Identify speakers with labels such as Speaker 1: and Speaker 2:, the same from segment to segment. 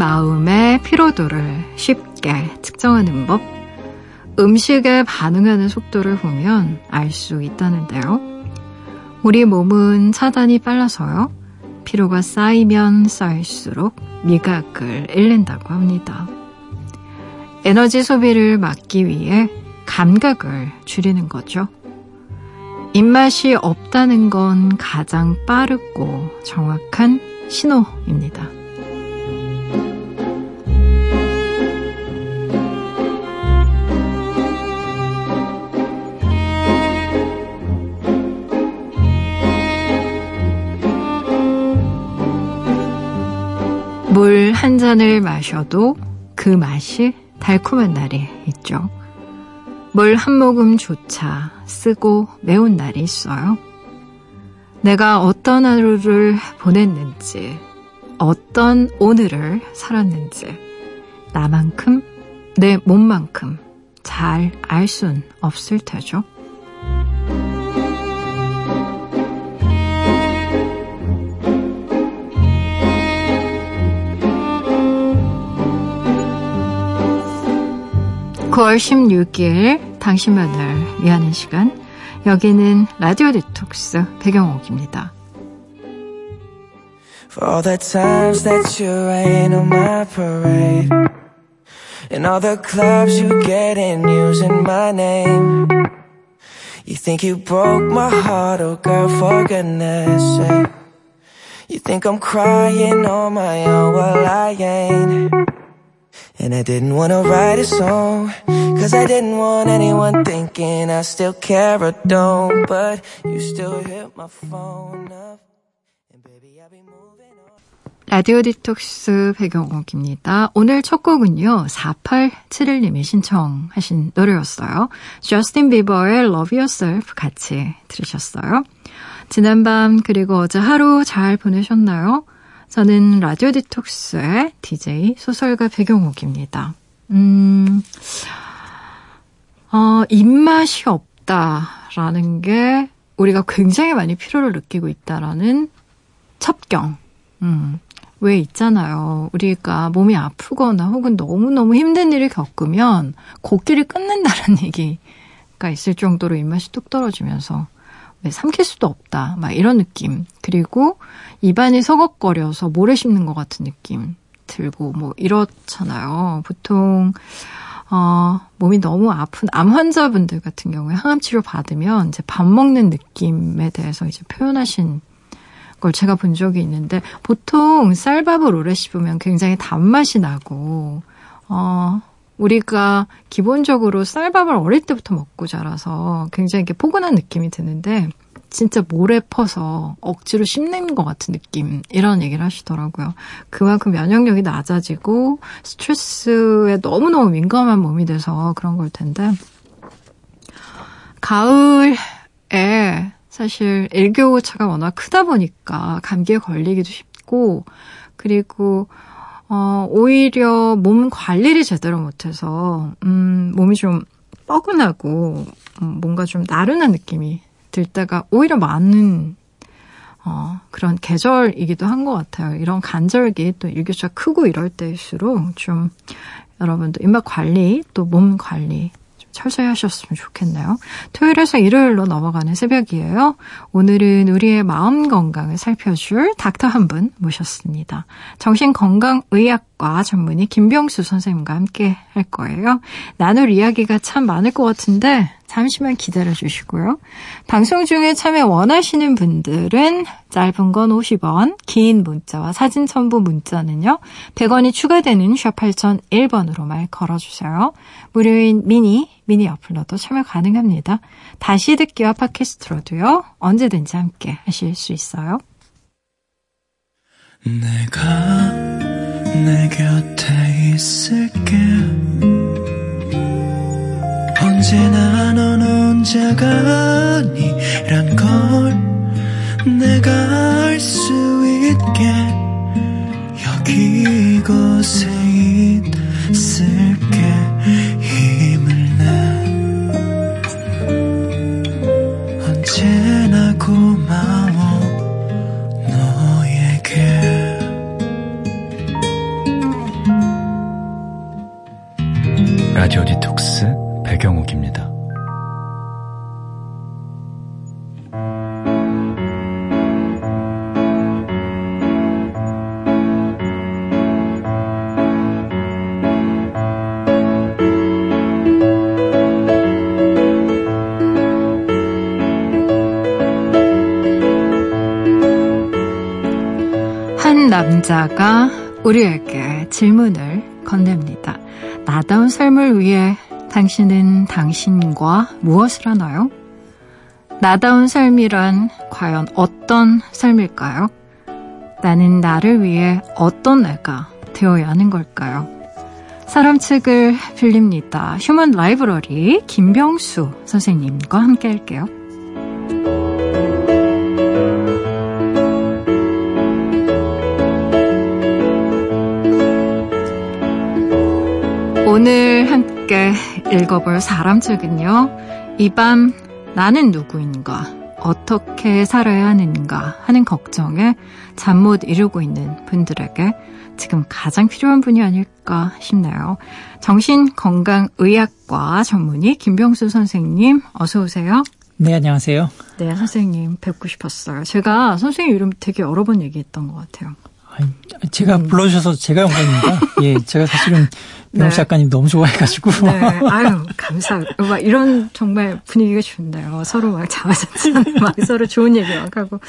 Speaker 1: 마음의 피로도를 쉽게 측정하는 법. 음식에 반응하는 속도를 보면 알 수 있다는데요. 우리 몸은 차단이 빨라서요. 피로가 쌓이면 쌓일수록 미각을 잃는다고 합니다. 에너지 소비를 막기 위해 감각을 줄이는 거죠. 입맛이 없다는 건 가장 빠르고 정확한 신호입니다. 물 한 잔을 마셔도 그 맛이 달콤한 날이 있죠. 물 한 모금조차 쓰고 매운 날이 있어요. 내가 어떤 하루를 보냈는지, 어떤 오늘을 살았는지, 나만큼, 내 몸만큼 잘 알 순 없을 테죠. 9월 16일 당신만을 위하는 시간 여기는 라디오 디톡스 배경옥입니다. For all the times that you rain on my parade And all the clubs you get in using my name You think you broke my heart, oh girl, for goodness sake You think I'm crying on my own, well I ain't And I didn't wanna write a song Cause I didn't want anyone thinking I still care or don't But you still hit my phone up And baby I'll be moving on 라디오 디톡스 백영옥입니다. 오늘 첫 곡은요. 4871님이 신청하신 노래였어요. 저스틴 비버의 Love Yourself 같이 들으셨어요. 지난밤 그리고 어제 하루 잘 보내셨나요? 저는 라디오 디톡스의 DJ 소설가 백영옥입니다. 음, 어, 입맛이 없다라는 게 우리가 굉장히 많이 피로를 느끼고 있다라는 첩경. 음, 왜 있잖아요. 우리가 몸이 아프거나 혹은 너무너무 힘든 일을 겪으면 곡기를 끊는다는 얘기가 있을 정도로 입맛이 뚝 떨어지면서 왜 삼킬 수도 없다. 막 이런 느낌. 그리고 입안이 서걱거려서 모래 씹는 것 같은 느낌 들고 뭐 이렇잖아요. 보통 어, 몸이 너무 아픈 암 환자분들 같은 경우에 항암 치료 받으면 이제 밥 먹는 느낌에 대해서 이제 표현하신 걸 제가 본 적이 있는데 보통 쌀밥을 오래 씹으면 굉장히 단맛이 나고 어, 우리가 기본적으로 쌀밥을 어릴 때부터 먹고 자라서 굉장히 이렇게 포근한 느낌이 드는데 진짜 모래 퍼서 억지로 씹는 것 같은 느낌 이런 얘기를 하시더라고요. 그만큼 면역력이 낮아지고 스트레스에 너무너무 민감한 몸이 돼서 그런 걸 텐데 가을에 사실 일교차가 워낙 크다 보니까 감기에 걸리기도 쉽고 그리고 어, 오히려 몸 관리를 제대로 못해서, 음, 몸이 좀 뻐근하고, 음, 뭔가 좀 나른한 느낌이 들 때가 오히려 많은, 어, 그런 계절이기도 한 것 같아요. 이런 간절기, 또 일교차 크고 이럴 때일수록 좀, 여러분도 입맛 관리, 또 몸 관리, 철저히 하셨으면 좋겠네요. 토요일에서 일요일로 넘어가는 새벽이에요. 오늘은 우리의 마음 건강을 살펴줄 닥터 한 분 모셨습니다. 정신건강의학 과 전문의 김병수 선생님과 함께 할 거예요. 나눌 이야기가 참 많을 것 같은데 잠시만 기다려 주시고요. 방송 중에 참여 원하시는 분들은 짧은 건 50원, 긴 문자와 사진 첨부 문자는요. 100원이 추가되는 샵 8001번으로 말 걸어주세요. 무료인 미니, 미니 어플로도 참여 가능합니다. 다시 듣기와 팟캐스트로도요. 언제든지 함께 하실 수 있어요. 내가 내 곁에 있을게. 언제나 넌 혼자가 아니란 걸 내가 알 수 있게 여기 이곳에 있을게. 힘을 내. 언제나 고 라디오 디톡스 배경옥입니다. 한 남자가 우리에게 질문을 건넵니다. 나다운 삶을 위해 당신은 당신과 무엇을 하나요? 나다운 삶이란 과연 어떤 삶일까요? 나는 나를 위해 어떤 내가 되어야 하는 걸까요? 사람 책을 빌립니다. 휴먼 라이브러리 김병수 선생님과 함께 할게요. 오늘 함께 읽어볼 사람 책은요. 이 밤 나는 누구인가, 어떻게 살아야 하는가 하는 걱정에 잠 못 이루고 있는 분들에게 지금 가장 필요한 분이 아닐까 싶네요. 정신건강의학과 전문의 김병수 선생님 어서 오세요.
Speaker 2: 네, 안녕하세요.
Speaker 1: 네, 선생님 뵙고 싶었어요. 제가 선생님 이름 되게 여러 번 얘기했던 것 같아요.
Speaker 2: 제가 음. 불러주셔서 제가 영광입니다. 예, 제가 사실은 명수 네. 작가님 너무 좋아해가지고. 네,
Speaker 1: 아유, 감사합니다. 막 이런 정말 분위기가 좋네요. 서로 막 자화자찬, 막 서로 좋은 얘기 막 하고.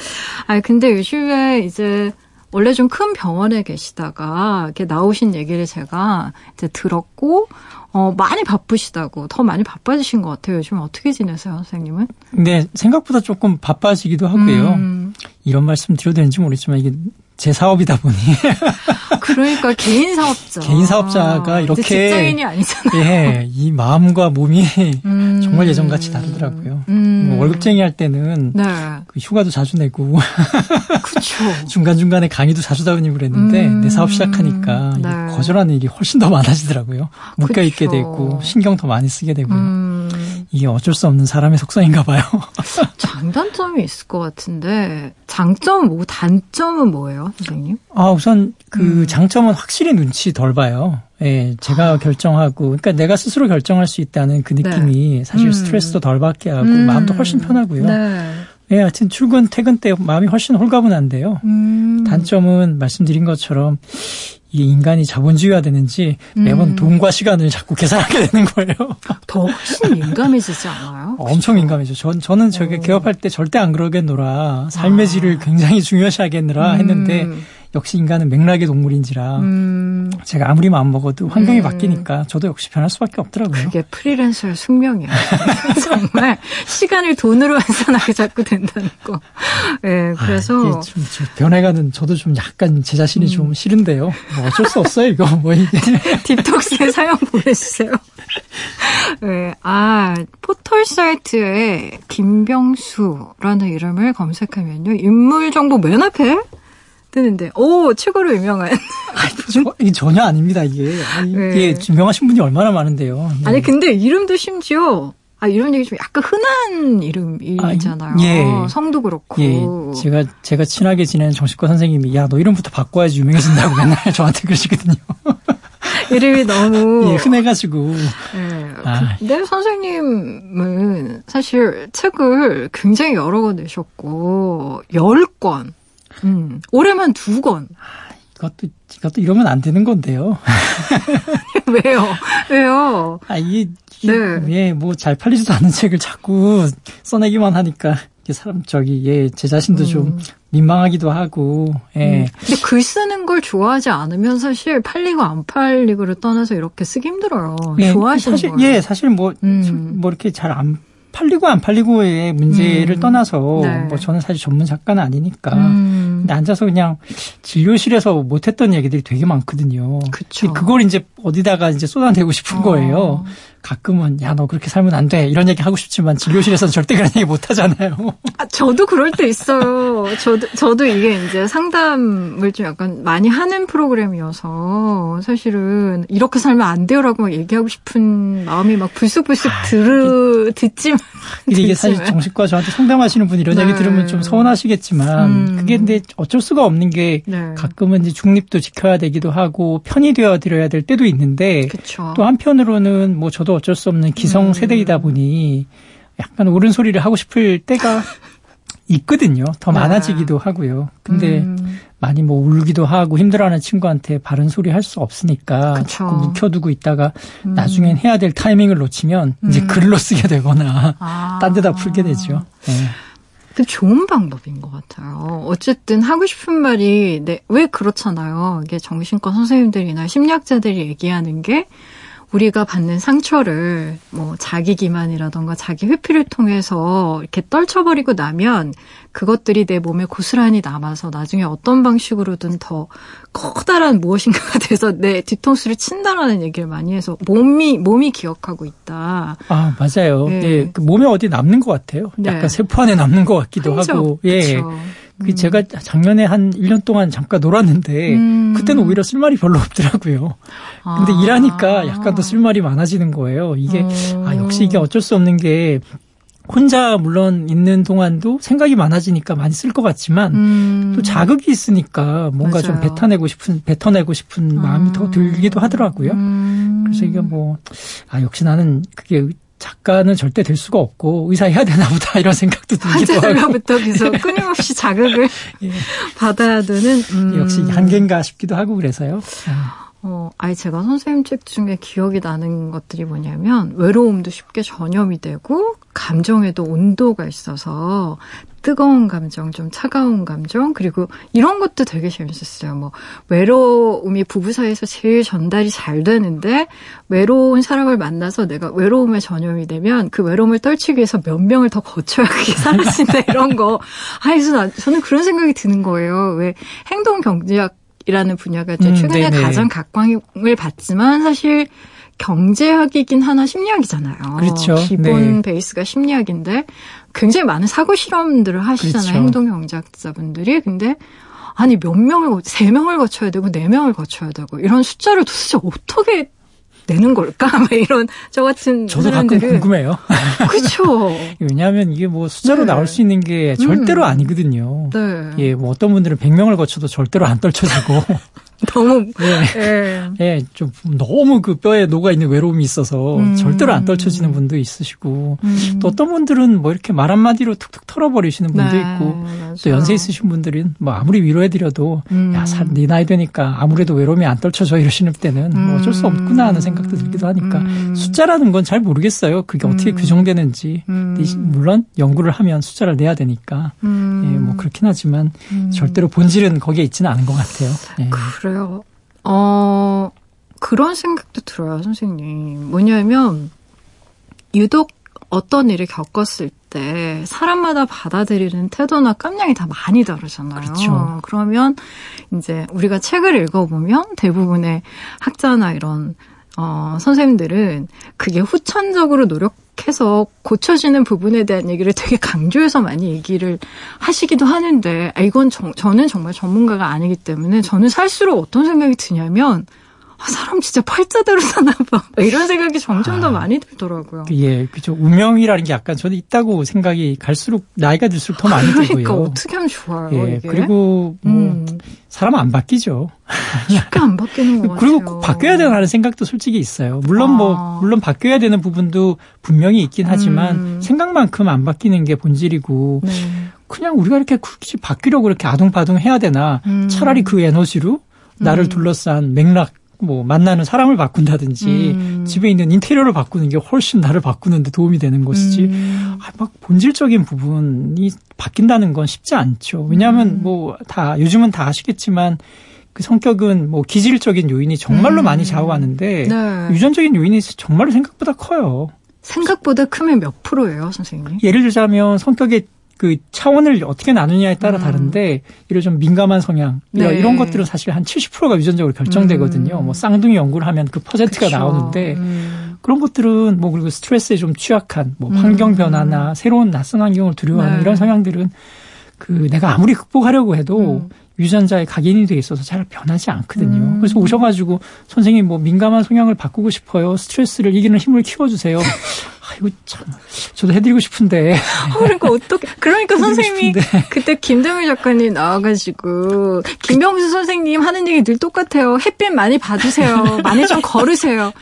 Speaker 1: 아 근데 요즘에 이제 원래 좀 큰 병원에 계시다가 이렇게 나오신 얘기를 제가 이제 들었고, 어, 많이 바쁘시다고, 더 많이 바빠지신 것 같아요. 요즘 어떻게 지내세요, 선생님은?
Speaker 2: 네, 생각보다 조금 바빠지기도 하고요. 음. 이런 말씀 드려도 되는지 모르겠지만, 이게 제 사업이다 보니.
Speaker 1: 그러니까 개인 사업자.
Speaker 2: 개인 사업자가 이렇게.
Speaker 1: 직장인이 아니잖아요.
Speaker 2: 예, 이 마음과 몸이 음. 정말 예전같이 다르더라고요. 음. 뭐 월급쟁이 할 때는 네. 그 휴가도 자주 내고.
Speaker 1: 그렇죠.
Speaker 2: 중간 중간에 강의도 자주 다니고 그랬는데 음. 내 사업 시작하니까 네. 거절하는 일이 훨씬 더 많아지더라고요. 묶여 있게 되고 신경 더 많이 쓰게 되고요. 음. 이게 어쩔 수 없는 사람의 속성인가 봐요.
Speaker 1: 장단점이 있을 것 같은데 장점은 뭐고 단점은 뭐예요, 선생님?
Speaker 2: 아 우선 그 음. 장점은 확실히 눈치 덜 봐요. 예, 제가 아. 결정하고, 그러니까 내가 스스로 결정할 수 있다는 그 느낌이 네. 사실 음. 스트레스도 덜 받게 하고 음. 마음도 훨씬 편하고요. 네. 예, 하여튼 출근 퇴근 때 마음이 훨씬 홀가분한데요. 음. 단점은 말씀드린 것처럼 이게 인간이 자본주의화 되는지 매번 음. 돈과 시간을 자꾸 계산하게 되는 거예요.
Speaker 1: 더 훨씬 민감해지지 않아요?
Speaker 2: 엄청 민감해져. 전, 저는 저게 어. 개업할 때 절대 안 그러겠노라. 삶의 아. 질을 굉장히 중요시하겠느라 음. 했는데 역시 인간은 맥락의 동물인지라 음. 제가 아무리 마음 먹어도 환경이 음. 바뀌니까 저도 역시 변할 수밖에 없더라고요.
Speaker 1: 그게 프리랜서의 숙명이에요. 정말 시간을 돈으로 환산하게 자꾸 된다는 거. 예, 네, 그래서 아, 좀,
Speaker 2: 좀 변해가는 저도 좀 약간 제 자신이 음. 좀 싫은데요. 뭐 어쩔 수 없어요 이거 뭐 이게.
Speaker 1: 딥톡스에 사연 보내주세요. 네, 아 포털 사이트에 김병수라는 이름을 검색하면요 인물 정보 맨 앞에 뜨는데, 오, 최고로 유명한.
Speaker 2: 아니, 전혀 아닙니다, 이게. 아니, 네. 이게 유명하신 분이 얼마나 많은데요.
Speaker 1: 네. 아니, 근데 이름도 심지어, 아, 이런 얘기 좀 약간 흔한 이름이잖아요. 아, 예. 성도 그렇고. 예.
Speaker 2: 제가, 제가 친하게 지내는 정신과 선생님이, 야, 너 이름부터 바꿔야지 유명해진다고 맨날 저한테 그러시거든요.
Speaker 1: 이름이 너무.
Speaker 2: 예, 흔해가지고.
Speaker 1: 네. 아. 근데 선생님은 사실 책을 굉장히 여러 권 내셨고, 10권. 음, 올해만 두 권. 아,
Speaker 2: 이것도 이것도 이러면 안 되는 건데요.
Speaker 1: 왜요? 왜요?
Speaker 2: 아 이게 네. 예, 뭐 잘 팔리지도 않는 책을 자꾸 써내기만 하니까 사람 저기 예, 제 자신도 음. 좀 민망하기도 하고. 예. 음.
Speaker 1: 근데 글 쓰는 걸 좋아하지 않으면 사실 팔리고 안 팔리고를 떠나서 이렇게 쓰기 힘들어요. 예, 좋아하시는
Speaker 2: 사실 예, 사실 뭐뭐 음. 뭐 이렇게 잘안 팔리고 안 팔리고의 문제를 음. 떠나서 네. 뭐 저는 사실 전문 작가는 아니니까 음. 근데 앉아서 그냥 진료실에서 못했던 얘기들이 되게 많거든요.
Speaker 1: 그쵸.
Speaker 2: 그걸 이제 어디다가 이제 쏟아내고 싶은 어. 거예요. 가끔은 야 너 그렇게 살면 안 돼 이런 얘기 하고 싶지만 진료실에서는 절대 그런 얘기 못 하잖아요.
Speaker 1: 아, 저도 그럴 때 있어요. 저도 저도 이게 이제 상담을 좀 약간 많이 하는 프로그램이어서 사실은 이렇게 살면 안 돼요라고 막 얘기하고 싶은 마음이 막 불쑥불쑥 아, 들으 듣지만
Speaker 2: 이게 사실 정식과 저한테 상담하시는 분 이런 네. 얘기 들으면 좀 서운하시겠지만 음. 그게 근데 어쩔 수가 없는 게 네. 가끔은 이제 중립도 지켜야 되기도 하고 편이 되어 드려야 될 때도 있는데 그쵸. 또 한편으로는 뭐 저도 어쩔 수 없는 기성 세대이다 음. 보니 약간 옳은 소리를 하고 싶을 때가 있거든요. 더 네. 많아지기도 하고요. 근데 음. 많이 뭐 울기도 하고 힘들어하는 친구한테 바른 소리 할 수 없으니까 그쵸. 자꾸 묵혀두고 있다가 음. 나중엔 해야 될 타이밍을 놓치면 음. 이제 글로 쓰게 되거나 아. 딴 데다 풀게 되죠. 네.
Speaker 1: 그 좋은 방법인 것 같아요. 어쨌든 하고 싶은 말이 네, 왜 그렇잖아요. 이게 정신과 선생님들이나 심리학자들이 얘기하는 게 우리가 받는 상처를 뭐 자기 기만이라던가 자기 회피를 통해서 이렇게 떨쳐버리고 나면 그것들이 내 몸에 고스란히 남아서 나중에 어떤 방식으로든 더 커다란 무엇인가가 돼서 내 뒤통수를 친다라는 얘기를 많이 해서 몸이 몸이 기억하고 있다.
Speaker 2: 아 맞아요. 네. 예, 그 몸에 어디 남는 것 같아요. 약간 네. 세포 안에 남는 것 같기도 흔적, 하고. 예. 그쵸. 그 음. 제가 작년에 한 1년 동안 잠깐 놀았는데 음. 그때는 오히려 쓸 말이 별로 없더라고요. 근데 아. 일하니까 약간 더 쓸 말이 많아지는 거예요. 이게 음. 아 역시 이게 어쩔 수 없는 게 혼자 물론 있는 동안도 생각이 많아지니까 많이 쓸 것 같지만 음. 또 자극이 있으니까 뭔가 맞아요. 좀 뱉어내고 싶은 뱉어내고 싶은 마음이 음. 더 들기도 하더라고요. 음. 그래서 이게 뭐 아 역시 나는 그게 작가는 절대 될 수가 없고 의사 해야 되나 보다 이런 생각도 들기도 하고.
Speaker 1: 한때부터 계속 끊임없이 자극을 예. 받아야 되는
Speaker 2: 음. 역시 한계인가 싶기도 하고 그래서요.
Speaker 1: 어, 아니 제가 선생님 책 중에 기억이 나는 것들이 뭐냐면 외로움도 쉽게 전염이 되고 감정에도 온도가 있어서 뜨거운 감정, 좀 차가운 감정, 그리고 이런 것도 되게 재밌었어요. 뭐, 외로움이 부부 사이에서 제일 전달이 잘 되는데, 외로운 사람을 만나서 내가 외로움에 전염이 되면 그 외로움을 떨치기 위해서 몇 명을 더 거쳐야 그게 사라진다, 이런 거. 아니, 저는 그런 생각이 드는 거예요. 왜 행동 경제학 이라는 분야가 이제 음, 최근에 네 가장 각광을 받지만 사실 경제학이긴 하나 심리학이잖아요.
Speaker 2: 그렇죠.
Speaker 1: 기본 네. 베이스가 심리학인데 굉장히 많은 사고 실험들을 하시잖아요. 그렇죠. 행동 경제학자분들이. 근데 아니 몇 명을 세 명을 거쳐야 되고 네 명을 거쳐야 되고 이런 숫자를 도대체 어떻게 내는 걸까? 막 이런 저 같은
Speaker 2: 저도 사람들은. 가끔 궁금해요.
Speaker 1: 그렇죠.
Speaker 2: 왜냐하면 이게 뭐 숫자로 네. 나올 수 있는 게 절대로 음. 아니거든요. 네. 예, 뭐 어떤 분들은 100명을 거쳐도 절대로 안 떨쳐지고
Speaker 1: 너무
Speaker 2: 예. 예. 예, 좀 너무 그 뼈에 녹아 있는 외로움이 있어서 음. 절대로 안 떨쳐지는 분도 있으시고 음. 또 어떤 분들은 뭐 이렇게 말 한마디로 툭툭 털어버리시는 분도 네, 있고 맞아. 또 연세 있으신 분들은 뭐 아무리 위로해드려도 음. 야, 네 나이 되니까 아무래도 외로움이 안 떨쳐져 이러시는 때는 뭐 어쩔 수 없구나 하는 생각도 들기도 하니까 음. 숫자라는 건 잘 모르겠어요. 그게 어떻게 음. 규정되는지 음. 물론 연구를 하면 숫자를 내야 되니까 예, 뭐 그렇긴 하지만 절대로 본질은 거기에 있지는 않은 것 같아요.
Speaker 1: 예. 그래. 그래요. 어, 그런 생각도 들어요, 선생님. 뭐냐면, 유독 어떤 일을 겪었을 때 사람마다 받아들이는 태도나 깜냥이 다 많이 다르잖아요.
Speaker 2: 그렇죠.
Speaker 1: 그러면 이제 우리가 책을 읽어보면 대부분의 학자나 이런 어, 선생님들은 그게 후천적으로 노력 해서 고쳐지는 부분에 대한 얘기를 되게 강조해서 많이 얘기를 하시기도 하는데, 아, 이건 저, 저는 정말 전문가가 아니기 때문에 저는 살수록 어떤 생각이 드냐면, 아, 사람 진짜 팔자대로 사나 봐. 이런 생각이 점점 더 아, 많이 들더라고요.
Speaker 2: 예, 그죠. 운명이라는 게 약간 저는 있다고 생각이 갈수록 나이가 들수록 더 많이 들고요.
Speaker 1: 그러니까 어떻게 하면 좋아요. 예, 이게?
Speaker 2: 그리고 뭐 음. 사람은 안 바뀌죠.
Speaker 1: 쉽게 안 바뀌는 거
Speaker 2: 그리고 꼭 바뀌어야 되나는 생각도 솔직히 있어요. 물론 뭐, 아. 뭐 물론 바뀌어야 되는 부분도 분명히 있긴 하지만 음. 생각만큼 안 바뀌는 게 본질이고 네. 그냥 우리가 이렇게 굳이 바뀌려고 이렇게 아둥바둥 해야 되나 음. 차라리 그 에너지로 나를 음. 둘러싼 맥락 뭐 만나는 사람을 바꾼다든지 음. 집에 있는 인테리어를 바꾸는 게 훨씬 나를 바꾸는데 도움이 되는 것이지 음. 아, 막 본질적인 부분이 바뀐다는 건 쉽지 않죠. 왜냐하면 음. 뭐다 요즘은 다 아시겠지만 그 성격은 뭐 기질적인 요인이 정말로 음. 많이 좌우하는데 네. 유전적인 요인이 정말로 생각보다 커요.
Speaker 1: 생각보다 크면 몇 프로예요, 선생님?
Speaker 2: 예를 들자면 성격의 그 차원을 어떻게 나누냐에 따라 음. 다른데 이런 좀 민감한 성향 네. 이런 것들은 사실 한 70%가 유전적으로 결정되거든요. 음. 뭐 쌍둥이 연구를 하면 그 퍼센트가 그쵸. 나오는데 음. 그런 것들은 뭐 그리고 스트레스에 좀 취약한 뭐 환경 음. 변화나 새로운 낯선 환경을 두려워하는 네. 이런 성향들은 그 내가 아무리 극복하려고 해도 음. 유전자의 각인이 돼 있어서 잘 변하지 않거든요. 음. 그래서 오셔가지고 선생님 뭐 민감한 성향을 바꾸고 싶어요. 스트레스를 이기는 힘을 키워주세요. 아이고 참 저도 해드리고 싶은데.
Speaker 1: 어, 그러니까 어떻게? 그러니까 선생님이 싶은데. 그때 김정일 작가님 나와가지고 김병수 선생님 하는 얘기 늘 똑같아요. 햇빛 많이 받으세요. 많이 좀 걸으세요.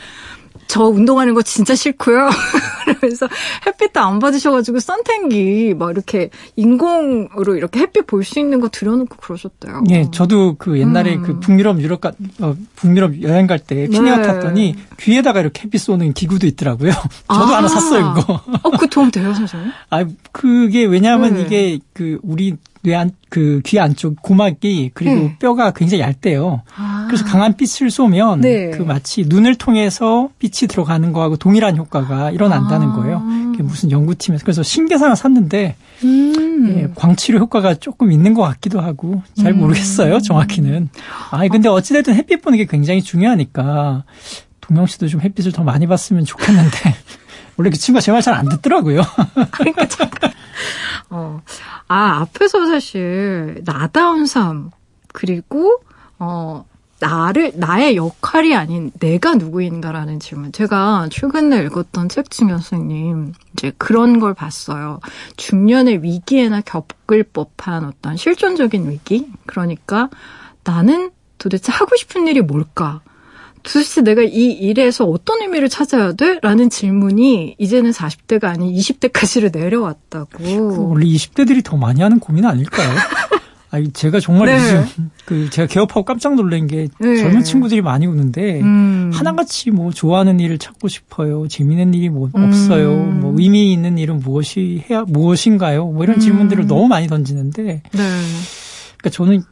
Speaker 1: 저 운동하는 거 진짜 싫고요. 그러면서 햇빛도 안 받으셔가지고 선탠기 막 이렇게 인공으로 이렇게 햇빛 볼 수 있는 거 들여놓고 그러셨대요.
Speaker 2: 예, 저도 그 옛날에 음. 그 북유럽 유럽 가 어, 북유럽 여행 갈 때 피니어 네. 탔더니 귀에다가 이렇게 햇빛 쏘는 기구도 있더라고요. 저도 아. 하나 샀어요 그거.
Speaker 1: 어, 그 도움 돼요 선생님?
Speaker 2: 아, 그게 왜냐하면 네. 이게 그 우리 뇌안 그귀 안쪽 고막이 그리고 네. 뼈가 굉장히 얇대요. 아. 그래서 강한 빛을 쏘면 네. 그 마치 눈을 통해서 빛이 들어가는 거하고 동일한 효과가 일어난다는 아. 거예요. 그게 무슨 연구팀에서 그래서 신기해서 하나 샀는데 음. 예, 광치료 효과가 조금 있는 것 같기도 하고 잘 음. 모르겠어요 정확히는. 아 근데 어찌됐든 햇빛 보는 게 굉장히 중요하니까 동영 씨도 좀 햇빛을 더 많이 봤으면 좋겠는데 원래 그 친구가 제 말 잘 안 듣더라고요. 그러니까.
Speaker 1: 어. 아, 앞에서 사실 나다운 삶 그리고 어 나를 나의 역할이 아닌 내가 누구인가라는 질문. 제가 최근에 읽었던 책 중에 선생님 이제 그런 걸 봤어요. 중년의 위기에나 겪을 법한 어떤 실존적인 위기. 그러니까 나는 도대체 하고 싶은 일이 뭘까? 도대체 내가 이 일에서 어떤 의미를 찾아야 돼? 라는 질문이 이제는 40대가 아닌 20대까지를 내려왔다고.
Speaker 2: 원래 20대들이 더 많이 하는 고민 아닐까요? 아니, 제가 정말 네. 요즘, 그, 제가 개업하고 깜짝 놀란 게 네. 젊은 친구들이 많이 오는데, 음. 하나같이 뭐 좋아하는 일을 찾고 싶어요. 재미있는 일이 뭐 음. 없어요. 뭐 의미 있는 일은 무엇이 해야, 무엇인가요? 뭐 이런 질문들을 음. 너무 많이 던지는데, 네. 그러니까 저는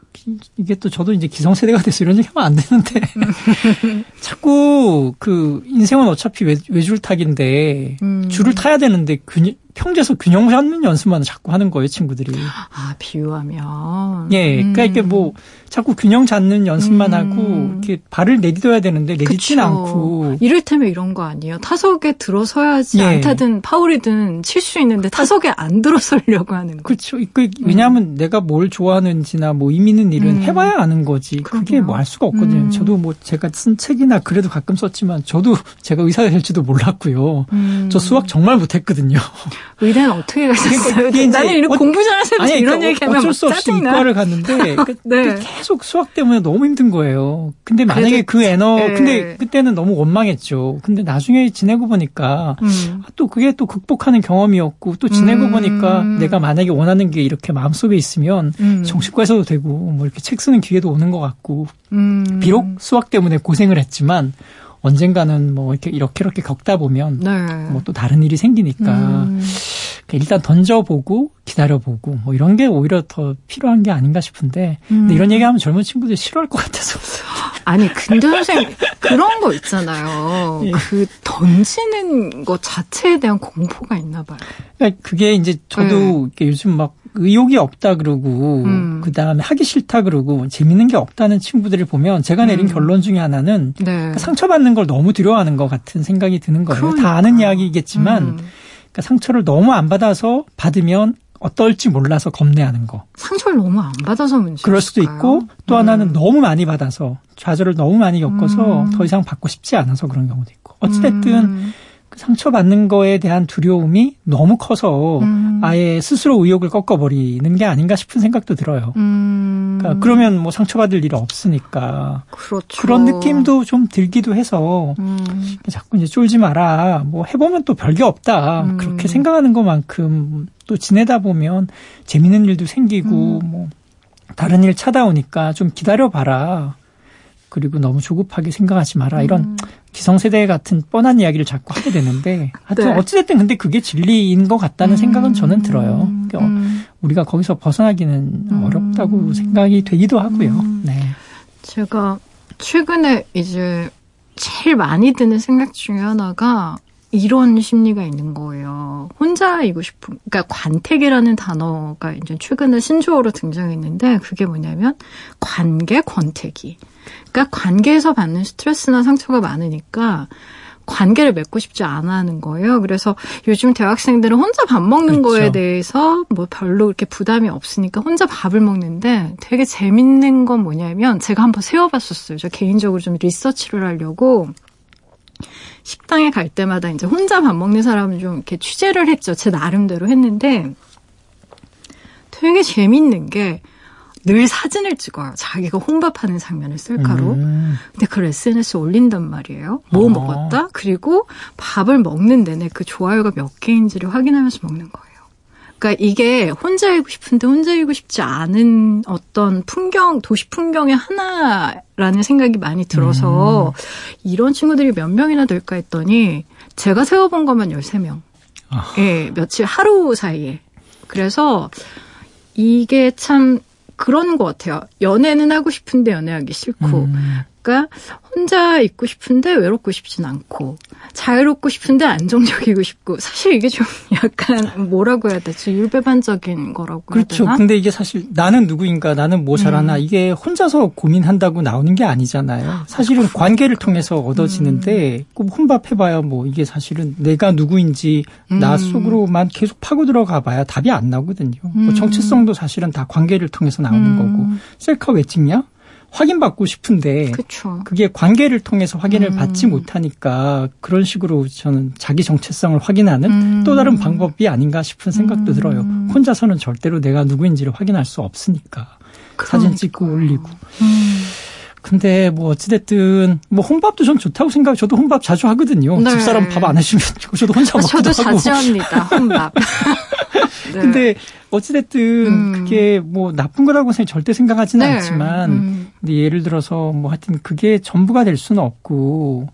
Speaker 2: 이게 또 저도 이제 기성세대가 돼서 이런 얘기 하면 안 되는데 자꾸 그 인생은 어차피 외, 외줄타기인데 음. 줄을 타야 되는데 균, 평지에서 균형 잡는 연습만 자꾸 하는 거예요 친구들이.
Speaker 1: 아 비유하면.
Speaker 2: 예, 그러니까 이게 뭐 자꾸 균형 잡는 연습만 음. 하고 이렇게 발을 내딛어야 되는데 내딛진 않고.
Speaker 1: 이를테면 이런 거 아니에요. 타석에 들어서야지 예. 안타든 파울이든 칠 수 있는데 타석에 안 들어서려고 하는 거.
Speaker 2: 그렇죠. 그, 왜냐하면 음. 내가 뭘 좋아하는지나 뭐 의미 있는 일은 음. 해봐야 아는 거지. 그게 뭐 알 수가 없거든요. 음. 저도 뭐 제가 쓴 책이나 그래도 가끔 썼지만 저도 제가 의사 될지도 몰랐고요. 음. 저 수학 정말 못했거든요.
Speaker 1: 의대는 어떻게 가셨어요? 나는 이런 공부 잘해서 이런 그러니까 얘기하면
Speaker 2: 어쩔 수 없이 짜증나. 이과를 갔는데 네. 계속 수학 때문에 너무 힘든 거예요. 근데 만약에 그 에너 네. 근데 그때는 너무 원망했죠. 근데 나중에 지내고 보니까 음. 아, 또 그게 또 극복하는 경험이었고 또 지내고 음. 보니까 내가 만약에 원하는 게 이렇게 마음속에 있으면 음. 정신과에서도 되고 뭐 이렇게 책 쓰는 기회도 오는 것 같고 음. 비록 수학 때문에 고생을 했지만 언젠가는 뭐 이렇게 이렇게 이렇게 겪다 보면 네. 뭐또 다른 일이 생기니까 음. 일단 던져보고 기다려보고 뭐 이런 게 오히려 더 필요한 게 아닌가 싶은데 음. 근데 이런 얘기하면 젊은 친구들이 싫어할 것 같아서
Speaker 1: 아니 근데 선생님 그런 거 있잖아요 예. 그 던지는 것 자체에 대한 공포가 있나 봐요
Speaker 2: 그러니까 그게 이제 저도 네. 요즘 막 의욕이 없다 그러고 음. 그다음에 하기 싫다 그러고 재밌는 게 없다는 친구들을 보면 제가 내린 음. 결론 중에 하나는 네. 상처받는 걸 너무 두려워하는 것 같은 생각이 드는 거예요. 그러니까. 다 아는 이야기겠지만 음. 그러니까 상처를 너무 안 받아서 받으면 어떨지 몰라서 겁내하는 거.
Speaker 1: 상처를 너무 안 받아서 문제.
Speaker 2: 그럴 수도 있고 또 하나는 음. 너무 많이 받아서 좌절을 너무 많이 겪어서 음. 더 이상 받고 싶지 않아서 그런 경우도 있고. 어찌됐든 음. 그 상처받는 거에 대한 두려움이 너무 커서 음. 아예 스스로 의욕을 꺾어버리는 게 아닌가 싶은 생각도 들어요. 음. 그러니까 그러면 뭐 상처받을 일 없으니까.
Speaker 1: 그렇죠.
Speaker 2: 그런 느낌도 좀 들기도 해서 음. 자꾸 이제 쫄지 마라. 뭐 해보면 또 별게 없다. 음. 그렇게 생각하는 것만큼 또 지내다 보면 재밌는 일도 생기고 음. 뭐 다른 일 찾아오니까 좀 기다려봐라. 그리고 너무 조급하게 생각하지 마라. 이런 음. 기성세대 같은 뻔한 이야기를 자꾸 하게 되는데 하여튼 네. 어찌됐든 근데 그게 진리인 것 같다는 음. 생각은 저는 들어요. 그러니까 음. 우리가 거기서 벗어나기는 음. 어렵다고 생각이 되기도 하고요. 음. 네.
Speaker 1: 제가 최근에 이제 제일 많이 드는 생각 중에 하나가 이런 심리가 있는 거예요. 혼자이고 싶은, 그러니까 관택이라는 단어가 이제 최근에 신조어로 등장했는데 그게 뭐냐면 관계 권태기. 그러니까 관계에서 받는 스트레스나 상처가 많으니까 관계를 맺고 싶지 않아 하는 거예요. 그래서 요즘 대학생들은 혼자 밥 먹는 그렇죠. 거에 대해서 뭐 별로 그렇게 부담이 없으니까 혼자 밥을 먹는데 되게 재밌는 건 뭐냐면 제가 한번 세워봤었어요. 저 개인적으로 좀 리서치를 하려고 식당에 갈 때마다 이제 혼자 밥 먹는 사람을 좀 이렇게 취재를 했죠. 제 나름대로 했는데 되게 재밌는 게 늘 사진을 찍어요. 자기가 혼밥하는 장면을 셀카로. 음. 근데 그걸 SNS에 올린단 말이에요. 뭐 어. 먹었다? 그리고 밥을 먹는 내내 그 좋아요가 몇 개인지를 확인하면서 먹는 거예요. 그러니까 이게 혼자이고 싶은데 혼자이고 싶지 않은 어떤 풍경, 도시 풍경의 하나라는 생각이 많이 들어서 음. 이런 친구들이 몇 명이나 될까 했더니 제가 세워본 것만 13명. 아. 예, 며칠 하루 사이에. 그래서 이게 참 그런 것 같아요. 연애는 하고 싶은데 연애하기 싫고, 음. 그러니까 혼자 있고 싶은데 외롭고 싶진 않고 자유롭고 싶은데 안정적이고 싶고 사실 이게 좀 약간 뭐라고 해야 되지 율배반적인 거라고
Speaker 2: 그렇죠. 근데 이게 사실 나는 누구인가 나는 뭐 잘하나 음. 이게 혼자서 고민한다고 나오는 게 아니잖아요. 사실은 관계를 통해서 얻어지는데 음. 꼭 혼밥해봐야 뭐 이게 사실은 내가 누구인지 음. 나 속으로만 계속 파고 들어가 봐야 답이 안 나오거든요. 뭐 음. 정체성도 사실은 다 관계를 통해서 나오는 음. 거고 셀카 왜 찍냐? 확인받고 싶은데 그쵸. 그게 관계를 통해서 확인을 음. 받지 못하니까 그런 식으로 저는 자기 정체성을 확인하는 음. 또 다른 방법이 아닌가 싶은 생각도 음. 들어요. 혼자서는 절대로 내가 누구인지를 확인할 수 없으니까 그러니까. 사진 찍고 올리고. 음. 근데 뭐 어찌됐든 뭐 혼밥도 전 좋다고 생각해요. 저도 혼밥 자주 하거든요. 네. 집사람 밥 안 해주면 저도 혼자 아, 먹기도
Speaker 1: 저도
Speaker 2: 하고.
Speaker 1: 저도 자주 합니다. 혼밥.
Speaker 2: 네. 근데 어찌됐든 음. 그게 뭐 나쁜 거라고 절대 생각하지는 네. 않지만 음. 근데 예를 들어서 뭐 하여튼 그게 전부가 될 수는 없고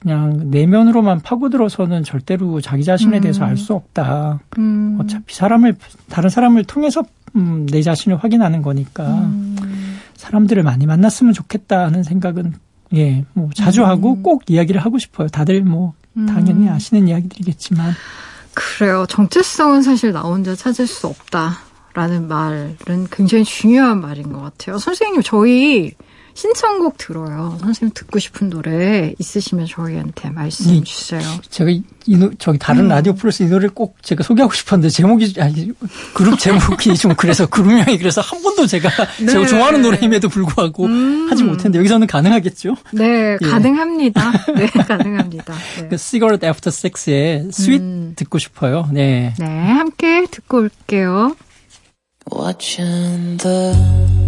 Speaker 2: 그냥 내면으로만 파고들어서는 절대로 자기 자신에 음. 대해서 알수 없다. 음. 어차피 사람을 다른 사람을 통해서 음, 내 자신을 확인하는 거니까 음. 사람들을 많이 만났으면 좋겠다 하는 생각은 예, 뭐 자주 하고 꼭 이야기를 하고 싶어요. 다들 뭐 당연히 아시는 이야기들이겠지만
Speaker 1: 그래요. 정체성은 사실 나 혼자 찾을 수 없다라는 말은 굉장히 중요한 말인 것 같아요. 선생님, 저희 신청곡 들어요. 선생님 듣고 싶은 노래 있으시면 저희한테 말씀 이, 주세요.
Speaker 2: 제가 이, 노, 저기 다른 음. 라디오 플러스 이 노래를 꼭 제가 소개하고 싶었는데 제목이 아니 그룹 제목이 좀 그래서 그룹명이 그래서 한 번도 제가 네. 제가 좋아하는 노래임에도 불구하고 음. 하지 못했는데 여기서는 가능하겠죠?
Speaker 1: 네, 예. 가능합니다. 네, 가능합니다. 네.
Speaker 2: 그 Cigarette After Sex의 Sweet 음. 듣고 싶어요. 네.
Speaker 1: 네, 함께 듣고 올게요. Watching the